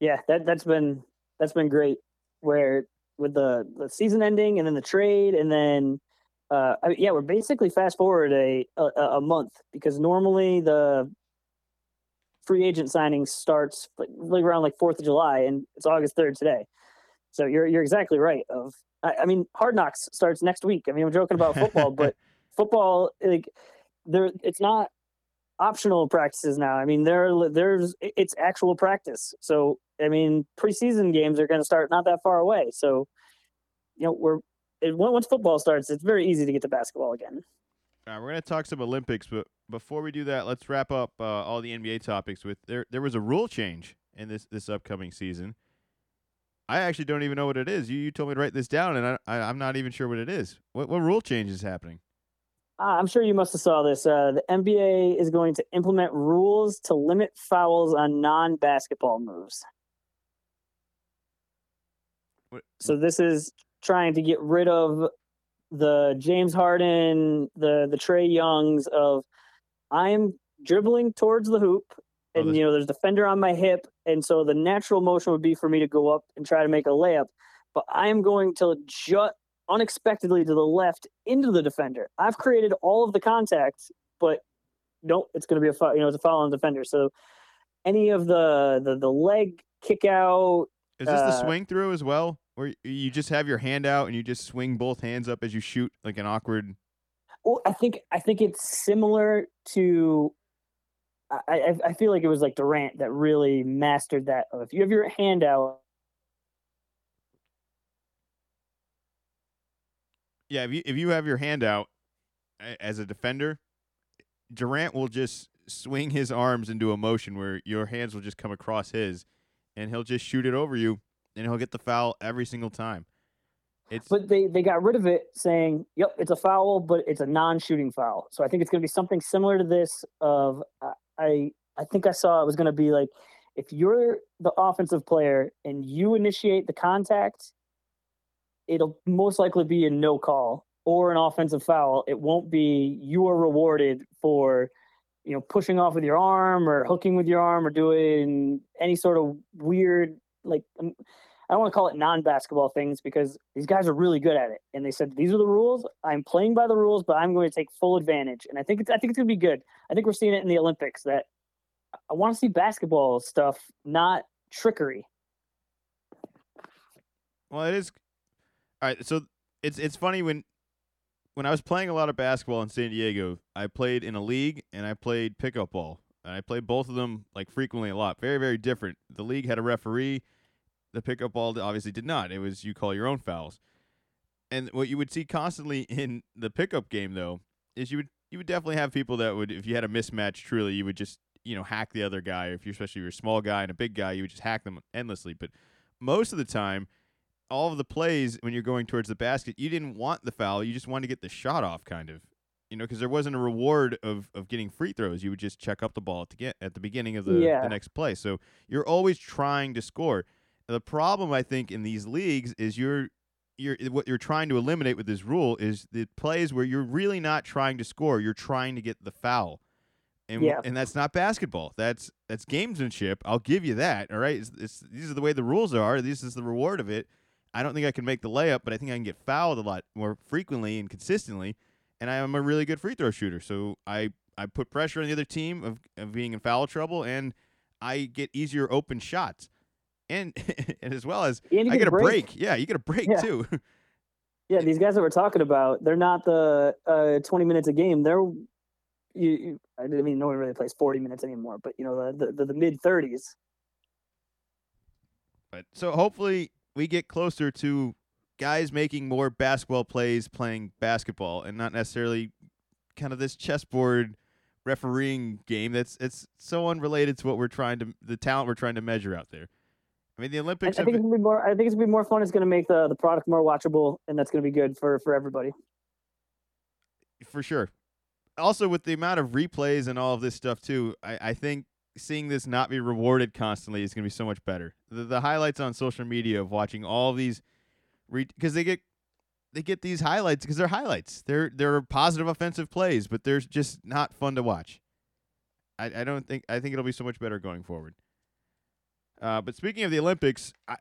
yeah, that that's been that's been great. Where with the the season ending and then the trade and then uh, I, yeah, we're basically fast forward a, a a month because normally the free agent signing starts like, like around like Fourth of July, and it's August third today. So you're you're exactly right. Of I, I mean, Hard Knocks starts next week. I mean, I'm joking about football, but football like there, it's not optional practices now. I mean, there there's it's actual practice. So I mean, preseason games are going to start not that far away. So you know, we're it, once football starts, it's very easy to get to basketball again. All right, we're going to talk some Olympics, but before we do that, let's wrap up uh, all the NBA topics with there. There was a rule change in this this upcoming season. I actually don't even know what it is. You you told me to write this down, and I, I am not even sure what it is. What what rule change is happening? Uh, I'm sure you must have saw this. Uh, the NBA is going to implement rules to limit fouls on non-basketball moves. What, So this is trying to get rid of the James Harden, the the Trae Youngs of I am dribbling towards the hoop, Oh, and this- you know there's a defender on my hip, and so the natural motion would be for me to go up and try to make a layup, but I am going to jut unexpectedly to the left into the defender. I've created all of the contact, but nope, it's going to be a foul. You know, it's a foul on the defender. So any of the the the leg kick out, Is this the uh, swing through as well, where you just have your hand out and you just swing both hands up as you shoot, like an awkward? Well, I think I think it's similar to. I, I I feel like it was like Durant that really mastered that. If you have your hand out, Yeah, if you if you have your hand out as a defender, Durant will just swing his arms into a motion where your hands will just come across his, and he'll just shoot it over you, and he'll get the foul every single time. It's but they they got rid of it, saying, "Yep, it's a foul, but it's a non-shooting foul." So I think it's going to be something similar to this. Of uh, I I think I saw it was going to be like if you're the offensive player and you initiate the contact, it'll most likely be a no call or an offensive foul. It won't be you are rewarded for you know pushing off with your arm or hooking with your arm or doing any sort of weird like um, I don't want to call it non-basketball things because these guys are really good at it. And they said these are the rules. I'm playing by the rules, but I'm going to take full advantage. And I think it's I think it's going to be good. I think we're seeing it in the Olympics that I want to see basketball stuff, not trickery. well, it is. All right, so it's it's funny when when I was playing a lot of basketball in San Diego, I played in a league and I played pickup ball. And I played both of them like frequently a lot. Very very different. The league had a referee. The pickup ball obviously did not. It was you call your own fouls. And what you would see constantly in the pickup game though is you would you would definitely have people that would if you had a mismatch truly you would just you know hack the other guy if you're especially if you're a small guy and a big guy you would just hack them endlessly. But most of the time all of the plays when you're going towards the basket, you didn't want the foul. You just wanted to get the shot off, kind of, you know, because there wasn't a reward of of getting free throws. You would just check up the ball to get at the beginning of the, Yeah. the next play. So you're always trying to score. The problem I think in these leagues is you're you're what you're trying to eliminate with this rule is the plays where you're really not trying to score. You're trying to get the foul. And, Yeah. and that's not basketball. That's that's gamesmanship. I'll give you that. All right. It's, it's, these are the way the rules are. This is the reward of it. I don't think I can make the layup, but I think I can get fouled a lot more frequently and consistently. And I am a really good free throw shooter. So I, I put pressure on the other team of, of being in foul trouble, and I get easier open shots. And, and as well as I get a break. break. Yeah, you get a break Yeah. too. Yeah, these guys that we're talking about, they're not the uh, 20 minutes a game. They're you, you I mean, no one really plays 40 minutes anymore, but you know the the, the, the mid 30s. But so hopefully we get closer to guys making more basketball plays playing basketball and not necessarily kind of this chessboard refereeing game that's it's so unrelated to what we're trying to the talent we're trying to measure out there. I mean the I, I Olympics think it's gonna be more. I think it's gonna be more fun. It's gonna make the the product more watchable, and that's gonna be good for for everybody. for sure. Also with the amount of replays and all of this stuff too, I, I think seeing this not be rewarded constantly is going to be so much better. The, the highlights on social media of watching all of these, because they get they get these highlights because they're highlights. They're they're positive offensive plays, but they're just not fun to watch. I, I don't think I think it'll be so much better going forward. Uh, but speaking of the Olympics, I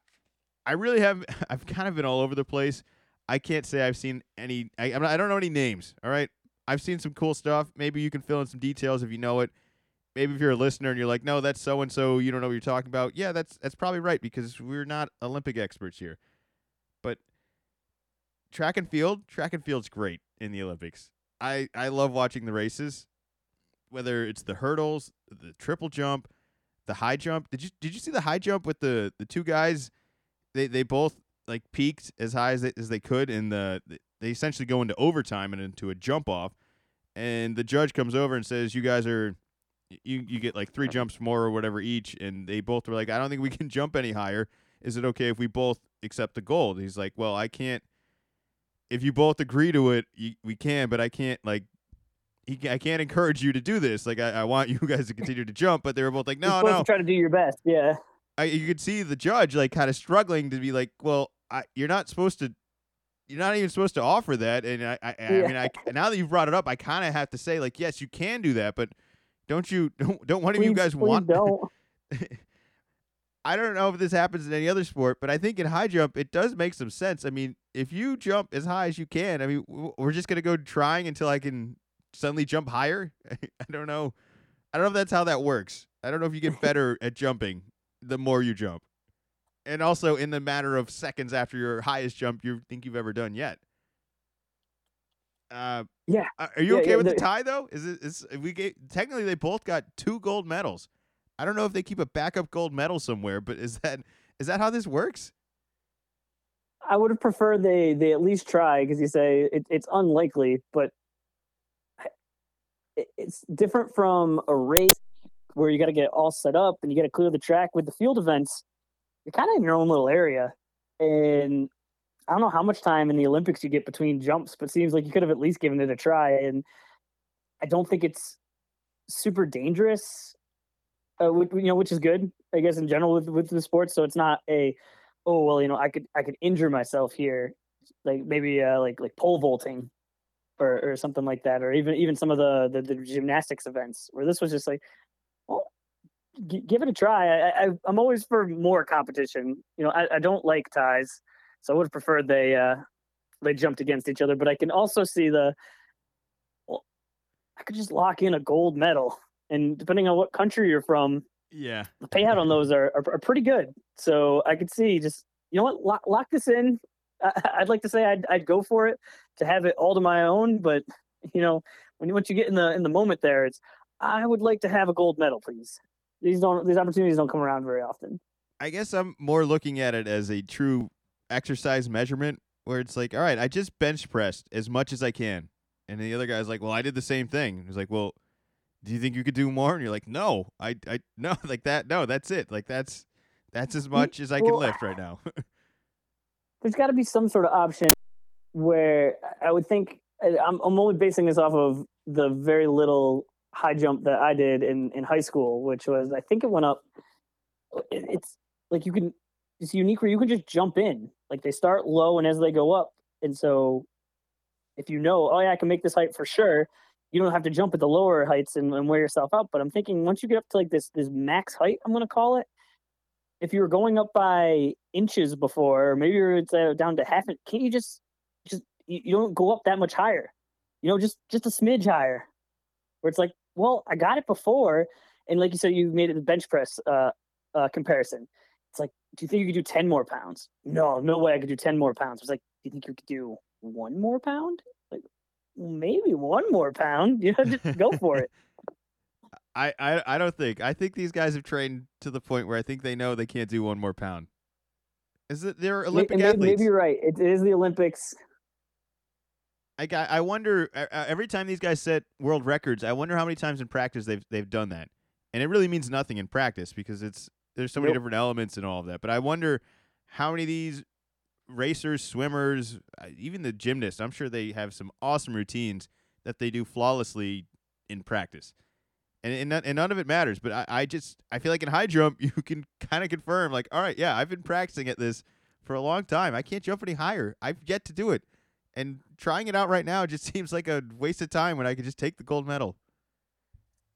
I really have I've kind of been all over the place. I can't say I've seen any. I I don't know any names. All right, I've seen some cool stuff. Maybe you can fill in some details if you know it. Maybe if you're a listener and you're like, no, that's so and so, you don't know what you're talking about. Yeah, that's that's probably right because we're not Olympic experts here. But track and field, track and field's great in the Olympics. I I love watching the races, whether it's the hurdles, the triple jump, the high jump. Did you did you see the high jump with the the two guys? They they both like peaked as high as they, as they could, and the they essentially go into overtime and into a jump off. And the judge comes over and says, "You guys are." You, you get like three jumps more or whatever each, and they both were like, I don't think we can jump any higher. Is it okay if we both accept the gold? He's like, Well, I can't if you both agree to it, you, we can, but I can't like he, I can't encourage you to do this. Like I, I want you guys to continue to jump, but they were both like, no, no. to try to do your best. Yeah. I, you could see the judge like kind of struggling to be like, well, I, you're not supposed to. You're not even supposed to offer that, and I, I, I Yeah. mean, I now that you've brought it up, I kind of have to say, like, yes, you can do that, but don't you? Don't, don't one of you guys want? Don't. I don't know if this happens in any other sport, but I think in high jump it does make some sense. I mean, if you jump as high as you can, I mean, we're just gonna go trying until I can suddenly jump higher. I don't know. I don't know if that's how that works. I don't know if you get better at jumping the more you jump, and also in the matter of seconds after your highest jump you think you've ever done yet. Uh, Yeah. Are are you Yeah, okay yeah, with the the- tie though? Is it is we gave technically they both got two gold medals. I don't know if they keep a backup gold medal somewhere, but is that is that how this works? I would have preferred they they at least try because you say it, it's unlikely, but it, it's different from a race where you got to get all set up and you got to clear the track. With the field events, you're kind of in your own little area, and I don't know how much time in the Olympics you get between jumps, but seems like you could have at least given it a try. And I don't think it's super dangerous, uh, which, you know, which is good, I guess, in general with with the sport. So it's not a oh well you know i could i could injure myself here like maybe uh like like pole vaulting or or something like that or even even some of the the, the gymnastics events where this was just like well g- give it a try I, I i'm always for more competition you know i, I don't like ties so i would have preferred they uh they jumped against each other but i can also see the well i could just lock in a gold medal and depending on what country you're from Yeah. the payout on those are, are, are pretty good. So I could see just you know what lock, lock this in. I, I'd like to say I'd I'd go for it to have it all to my own, but you know when you once you get in the in the moment there, it's I would like to have a gold medal, please. These don't these opportunities don't come around very often. I guess I'm more looking at it as a true exercise measurement where it's like, all right, I just bench pressed as much as I can. And the other guy's like, well, I did the same thing. He's like, well, do you think you could do more? And you're like, no, I, I, no, like that. No, that's it. Like that's, that's as much as I can well, lift right now. There's got to be some sort of option where I would think I'm I'm only basing this off of the very little high jump that I did in in high school, which was I think it went up. It's like you can it's unique where you can just jump in. Like they start low and as they go up, and so if you know, oh yeah, I can make this height for sure. You don't have to jump at the lower heights and, and wear yourself out. But I'm thinking once you get up to like this this max height, I'm gonna call it. If you were going up by inches before, or maybe you're uh, down to half, it, can't you just just you, don't go up that much higher? You know, just just a smidge higher. Where it's like, well, I got it before, and like you said, you made it the bench press uh, uh, comparison. Do you think you could do ten more pounds? No, no way I could do ten more pounds. It's like, do you think you could do one more pound? Like, maybe one more pound. You know, just go for it. I, I, I don't think. I think these guys have trained to the point where I think they know they can't do one more pound. Is it they're Olympic and may- athletes? Maybe you're right. It, it is the Olympics. I got, I wonder uh, every time these guys set world records, I wonder how many times in practice they've they've done that. And it really means nothing in practice because it's there's so many Nope. different elements and all of that. But I wonder how many of these racers, swimmers, even the gymnasts, I'm sure they have some awesome routines that they do flawlessly in practice. And and none, and none of it matters, but I, I just I feel like in high jump you can kind of confirm like, all right, yeah, I've been practicing at this for a long time. I can't jump any higher. I've yet to do it and trying it out right now just seems like a waste of time when I could just take the gold medal.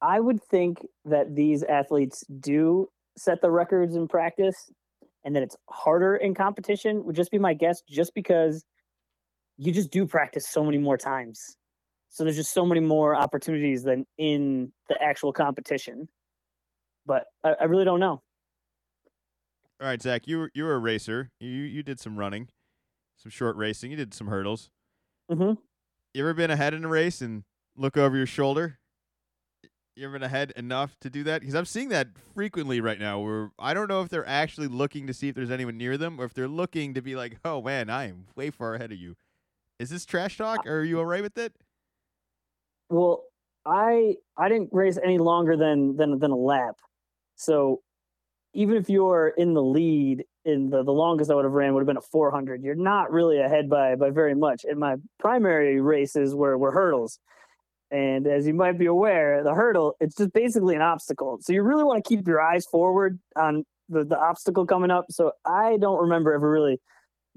I would think that these athletes do set the records in practice and then it's harder in competition would just be my guess just because you just do practice so many more times. So there's just so many more opportunities than in the actual competition. But I, I really don't know. All right, Zach, you were you were a racer. You you did some running, some short racing. You did some hurdles. Mm-hmm. You ever been ahead in a race and look over your shoulder? You ever been ahead enough to do that? Because I'm seeing that frequently right now. Where I don't know if they're actually looking to see if there's anyone near them, or if they're looking to be like, "Oh man, I am way far ahead of you." Is this trash talk? Or are you alright with it? Well, I I didn't race any longer than than than a lap. So even if you're in the lead in the, the longest I would have ran would have been a 400. You're not really ahead by by very much. And my primary races were were hurdles. And as you might be aware, the hurdle it's just basically an obstacle. So you really want to keep your eyes forward on the, the obstacle coming up. So I don't remember ever really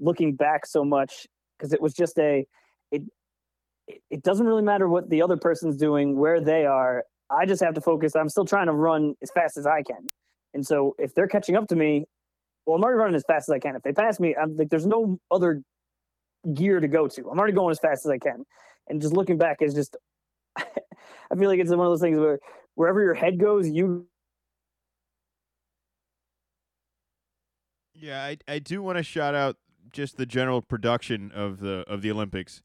looking back so much because it was just a it it doesn't really matter what the other person's doing, where they are. I just have to focus. I'm still trying to run as fast as I can. And so if they're catching up to me, well, I'm already running as fast as I can. If they pass me, I'm like, there's no other gear to go to. I'm already going as fast as I can. And just looking back is just, I feel like it's one of those things where wherever your head goes, you. Yeah, I I do want to shout out just the general production of the of the Olympics.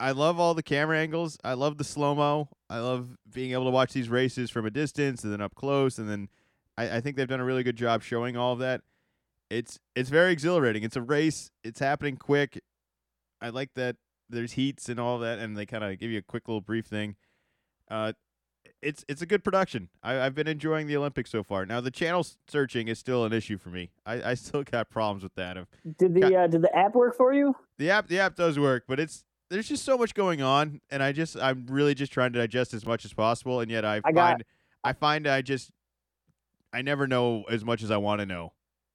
I love all the camera angles. I love the slow mo. I love being able to watch these races from a distance and then up close, and then I, I think they've done a really good job showing all of that. It's it's very exhilarating. It's a race. It's happening quick. I like that there's heats and all that, and they kind of give you a quick little brief thing. Uh, it's it's a good production. I, I've been enjoying the Olympics so far. Now the channel searching is still an issue for me. I, I still got problems with that. Did the uh, did the app work for you? The app the app does work, but it's there's just so much going on, and I just I'm really just trying to digest as much as possible, and yet I, I find got, I find I just I never know as much as I want to know,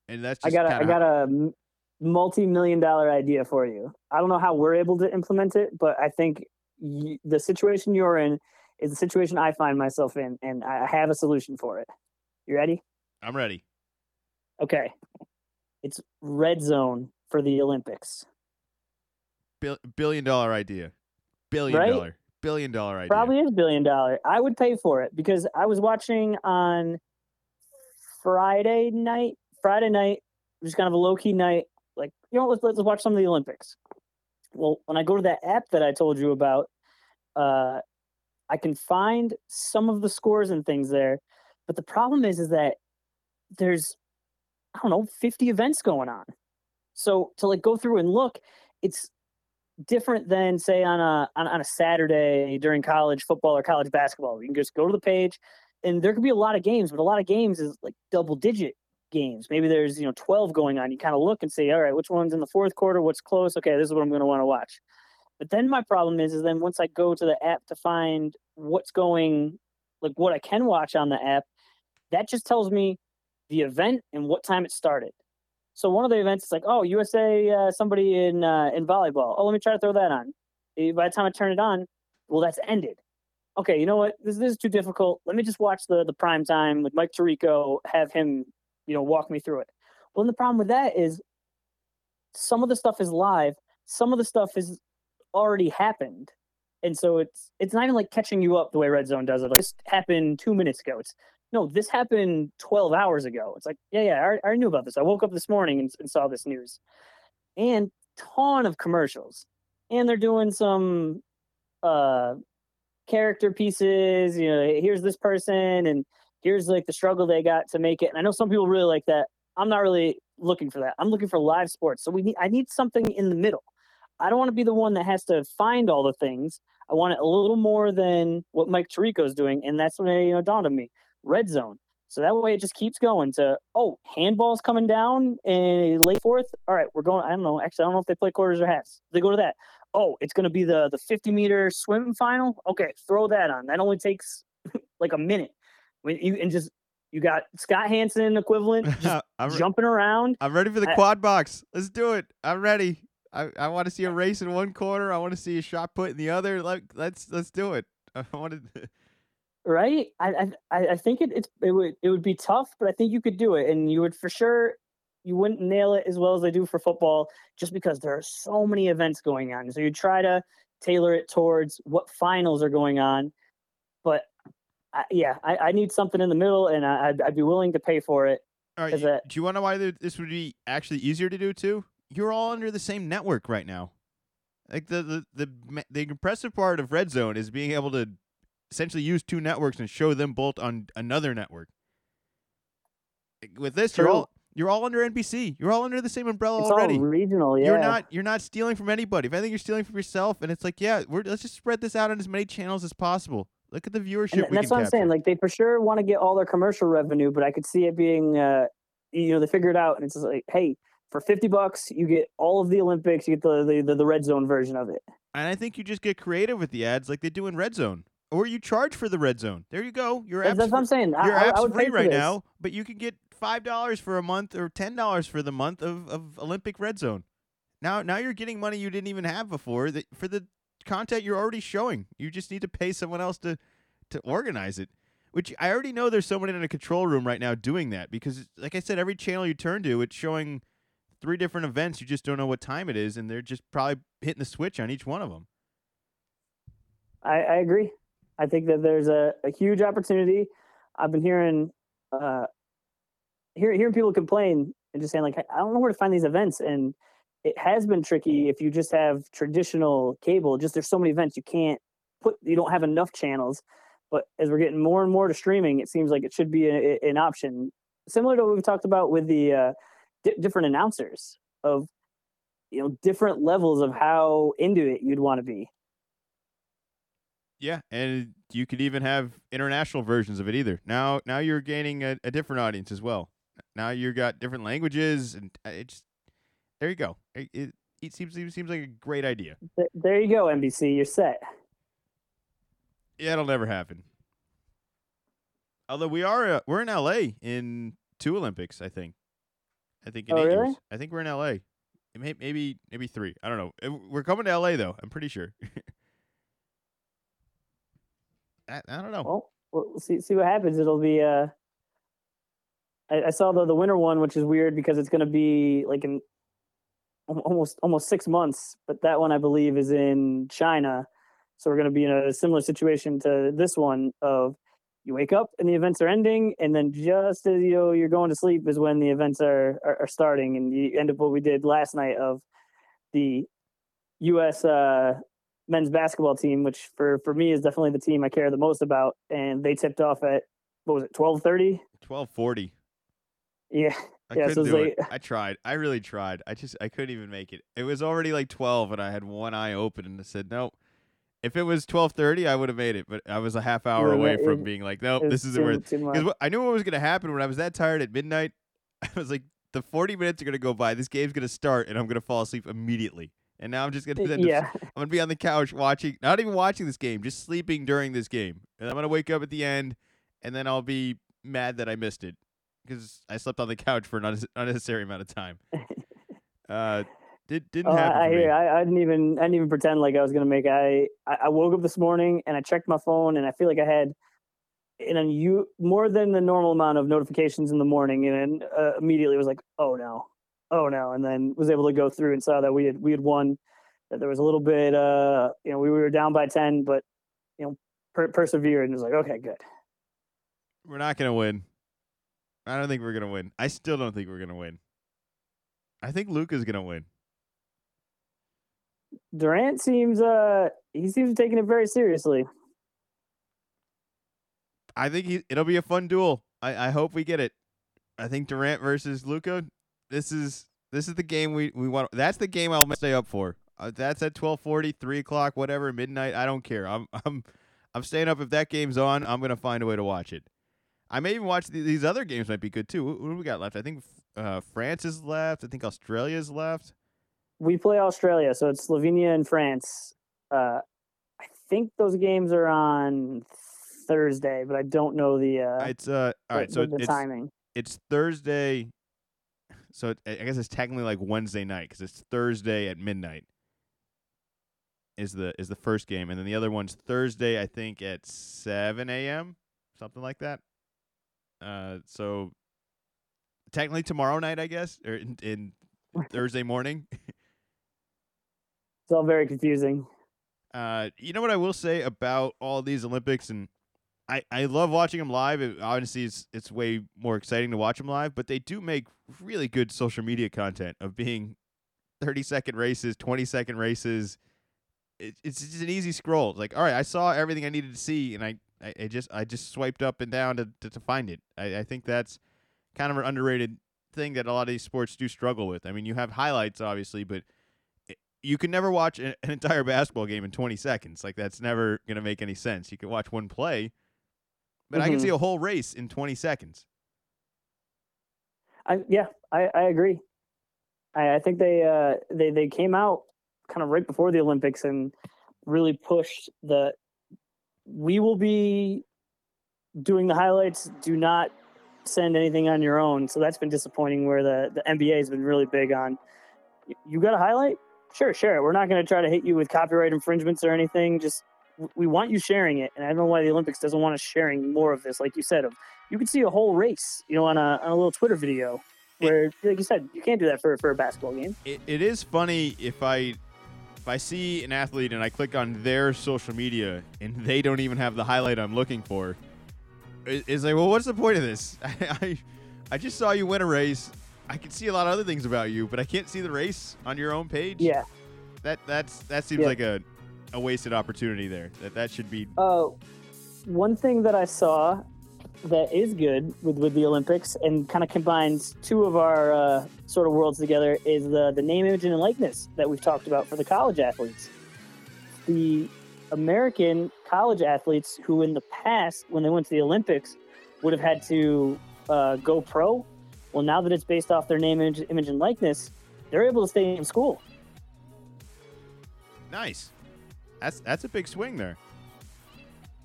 and that's I got a, I got a multi-million dollar idea for you. I don't know how we're able to implement it, but I think y- the situation you're in is the situation I find myself in, and I have a solution for it. You ready? I'm ready. Okay, it's red zone for the Olympics. Bill- billion dollar idea. Billion right? dollar. Billion dollar idea. Probably is billion dollar. I would pay for it because I was watching on Friday night. Friday night, just kind of a low key night. Like, you know, let's let's watch some of the Olympics. Well, when I go to that app that I told you about, uh, I can find some of the scores and things there. But the problem is, is that there's, I don't know, 50 events going on. So to like go through and look, it's different than say on a on, on a Saturday during college football or college basketball. You can just go to the page, and there could be a lot of games, but a lot of games is like double digit games. Maybe there's you know 12 going on. You kind of look and say, all right, which one's in the fourth quarter? What's close? Okay, this is what I'm going to want to watch. But then my problem is, is then once I go to the app to find what's going, like what I can watch on the app, that just tells me the event and what time it started. So one of the events is like, oh, USA, uh, somebody in uh, in volleyball. Oh, let me try to throw that on. Eh, by the time I turn it on, well, that's ended. Okay, you know what? This, this is too difficult. Let me just watch the the prime time with Mike Tirico. Have him, you know, walk me through it. Well, and the problem with that is some of the stuff is live. Some of the stuff is already happened, and so it's it's not even like catching you up the way Red Zone does it. Like, this happened two minutes ago. It's no, this happened 12 hours ago. It's like, yeah, yeah, I, knew about this. I woke up this morning and, and saw this news. And ton of commercials. And they're doing some uh character pieces, you know, here's this person and here's like the struggle they got to make it. And I know some people really like that. I'm not really looking for that. I'm looking for live sports. So we need I need something in the middle. I don't want to be the one that has to find all the things. I want it a little more than what Mike Tirico's doing, and that's when it you know dawned on me red zone. So that way it just keeps going to, oh, handball's coming down in late fourth. All right, we're going. I don't know. Actually, I don't know if they play quarters or halves. They go to that. Oh, it's going to be the the 50 meter swim final. Okay, throw that on. That only takes like a minute. When you and just you got Scott Hanson equivalent just re- jumping around. I'm ready for the I, quad box. Let's do it. I'm ready. I, I want to see a race in one corner. I want to see a shot put in the other. Like let's let's do it. I wanted right? I I I think it it's, it would it would be tough, but I think you could do it, and you would for sure you wouldn't nail it as well as they do for football, just because there are so many events going on. So you try to tailor it towards what finals are going on. But I, yeah, I, I need something in the middle, and I, I'd, I'd be willing to pay for it. All right, you- do you want to know why this would be actually easier to do too? You're all under the same network right now. Like the the the the impressive part of Red Zone is being able to essentially use two networks and show them both on another network. With this, you're all you're all under NBC. You're all under the same umbrella It's already. all regional. Yeah, You're not you're not stealing from anybody. If anything, you're stealing from yourself. And it's like, yeah, we're let's just spread this out on as many channels as possible. Look at the viewership. And, that's what I'm saying. Like they for sure want to get all their commercial revenue, but I could see it being, uh, you know, they figure it out, and it's just like, hey, for fifty bucks, you get all of the Olympics, you get the the, the, the red zone version of it. And I think you just get creative with the ads like they do in Red Zone. Or you charge for the Red Zone. There you go. Your That's, app's, that's what I'm saying. I, your I, I app's pay free right this. now, but you can get five dollars for a month or ten dollars for the month of, of Olympic Red Zone. Now now you're getting money you didn't even have before that for the content you're already showing. You just need to pay someone else to to organize it. Which I already know there's someone in a control room right now doing that because like I said, every channel you turn to, it's showing three different events. You just don't know what time it is, and they're just probably hitting the switch on each one of them. I, I agree. I think that there's a, a huge opportunity. I've been hearing uh, hear, hearing people complain and just saying like, I don't know where to find these events, and it has been tricky if you just have traditional cable. Just there's so many events you can't put. You don't have enough channels. But as we're getting more and more to streaming, it seems like it should be a, an option, similar to what we've talked about with the uh, di- different announcers of you know different levels of how into it you'd want to be. Yeah, and you could even have international versions of it either. Now, now you're gaining a, a different audience as well. Now you've got different languages, and uh, it's there you go. It, it, it seems it seems like a great idea. There you go, NBC. You're set. Yeah, it'll never happen. Although we are uh, we're in LA in two Olympics, I think. I think in Oh, eight really? years. I think we're in LA. May- Maybe maybe three. I don't know. We're coming to LA though. I'm pretty sure. I, I don't know. Well, we'll see see what happens. It'll be. Uh, I, I saw the the winter one, which is weird because it's going to be like in almost almost six months. But that one, I believe, is in China. So we're going to be in a similar situation to this one of you wake up and the events are ending, and then just as you know you're going to sleep is when the events are are, are starting, and you end up what we did last night of the U.S. Uh, men's basketball team, which for for me is definitely the team I care the most about, and they tipped off at what was it, twelve thirty? Twelve forty. Yeah, I Yeah, couldn't so do it. I tried. I really tried. I just I couldn't even make it. It was already like twelve, and I had one eye open, and I said nope. If it was twelve thirty, I would have made it, but I was a half hour Yeah, away that- from being like, nope, this isn't worth. Because I knew what was gonna happen when I was that tired at midnight. I was like, the forty minutes are gonna go by. This game's gonna start, and I'm gonna fall asleep immediately. And now I'm just gonna yeah, I'm gonna be on the couch watching, not even watching this game, just sleeping during this game. And I'm gonna wake up at the end, and then I'll be mad that I missed it because I slept on the couch for an unnecessary amount of time. Uh, did didn't Oh, happen I, I. I, I didn't even. I didn't even pretend like I was gonna make. I, I woke up this morning and I checked my phone and I feel like I had an unu- more than the normal amount of notifications in the morning, and then uh, immediately was like, oh no, oh no, and then was able to go through and saw that we had we had won. That there was a little bit. Uh, you know, we were down by ten, but you know, per- persevered and was like, okay, good. We're not gonna win. I don't think we're gonna win. I still don't think we're gonna win. I think Luka's gonna win. Durant seems. Uh, he seems taking it very seriously. I think he, it'll be a fun duel. I, I hope we get it. I think Durant versus Luca. This is this is the game we, we want. That's the game I'll stay up for. Uh, that's at 12:40, 3 o'clock, whatever, midnight. I don't care. I'm I'm I'm staying up if that game's on. I'm gonna find a way to watch it. I may even watch the, these other games. Might be good too. What, what do we got left? I think uh, France is left. I think Australia Australia's left. we play Australia, so it's Slovenia and France. Uh, I think those games are on Thursday, but I don't know the uh, It's uh all right. the, So the it's timing. it's Thursday. So it, I guess it's technically like Wednesday night because it's Thursday at midnight. Is the is the first game, and then the other one's Thursday, I think at seven a.m. something like that. Uh, so technically tomorrow night, I guess, or in, in Thursday morning. It's all very confusing. Uh, you know what I will say about all these Olympics, and I, I love watching them live. It, obviously, it's it's way more exciting to watch them live, but they do make really good social media content of being thirty second races, twenty second races. It, it's just an easy scroll. It's like, all right, I saw everything I needed to see, and I, I, I just I just swiped up and down to, to, to find it. I, I think that's kind of an underrated thing that a lot of these sports do struggle with. I mean, you have highlights, obviously, but you can never watch an, entire basketball game in 20 seconds. Like that's never going to make any sense. You can watch one play, but mm-hmm. I can see a whole race in 20 seconds. I yeah, I, I agree. I, I think they uh they they came out kind of right before the Olympics and really pushed the we will be doing the highlights. Do not send anything on your own. So that's been disappointing. Where the the NBA has been really big on. You got a highlight? Sure, share it. We're not going to try to hit you with copyright infringements or anything. Just we want you sharing it, and I don't know why the Olympics doesn't want us sharing more of this. Like you said, of you could see a whole race, you know, on a on a little Twitter video. Where, it, like you said, you can't do that for for a basketball game. It, it is funny if I if I see an athlete and I click on their social media and they don't even have the highlight I'm looking for. It's like, well, what's the point of this? I, I, I just saw you win a race. I can see a lot of other things about you, but I can't see the race on your own page. Yeah. That that's that seems yeah. like a a wasted opportunity there. That that should be. Oh, uh, one thing that I saw that is good with with the Olympics and kind of combines two of our uh, sort of worlds together is the the name, image, and likeness that we've talked about for the college athletes. The American college athletes who, in the past, when they went to the Olympics, would have had to uh, go pro well, now that it's based off their name, image, image and likeness, they're able to stay in school. Nice. That's that's a big swing there.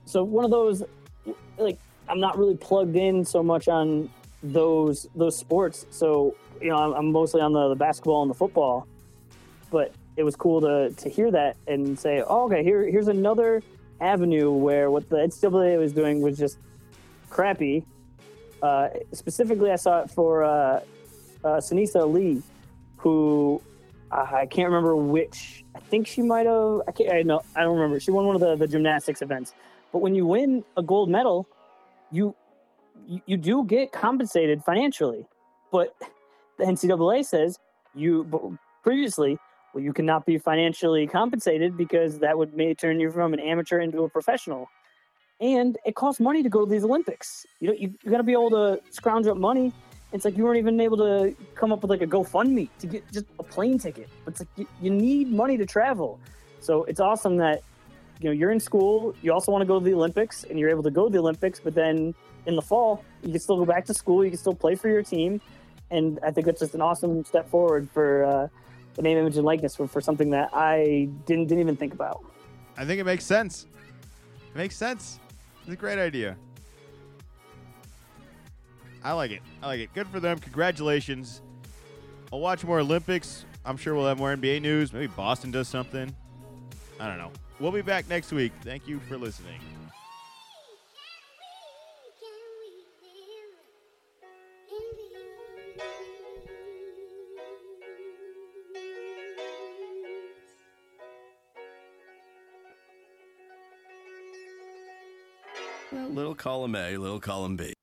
So one of those, like, I'm not really plugged in so much on those those sports. So you know, I'm, I'm mostly on the, the basketball and the football. But it was cool to to hear that and say, oh, okay, here here's another avenue where what the NCAA was doing was just crappy, uh, specifically, I saw it for uh, uh, Sunisa Lee, who I can't remember which. I think she might have. I can't. I know. I don't remember. She won one of the, the gymnastics events. But when you win a gold medal, you you, do get compensated financially. But the NCAA says you previously well you cannot be financially compensated because that would may turn you from an amateur into a professional and it costs money to go to these Olympics. You know, you, you got to be able to scrounge up money. It's like you weren't even able to come up with like a GoFundMe to get just a plane ticket. It's like you, you need money to travel. So it's awesome that you know you're in school. You also want to go to the Olympics, and you're able to go to the Olympics. But then in the fall, you can still go back to school. You can still play for your team, and I think that's just an awesome step forward for uh, the name, image, and likeness for, for something that I didn't didn't even think about. I think it makes sense. It makes sense. It's a great idea. I like it. I like it. Good for them. Congratulations. I'll watch more Olympics. I'm sure we'll have more NBA news. Maybe Boston does something. I don't know. We'll be back next week. Thank you for listening. Little column A, little column B.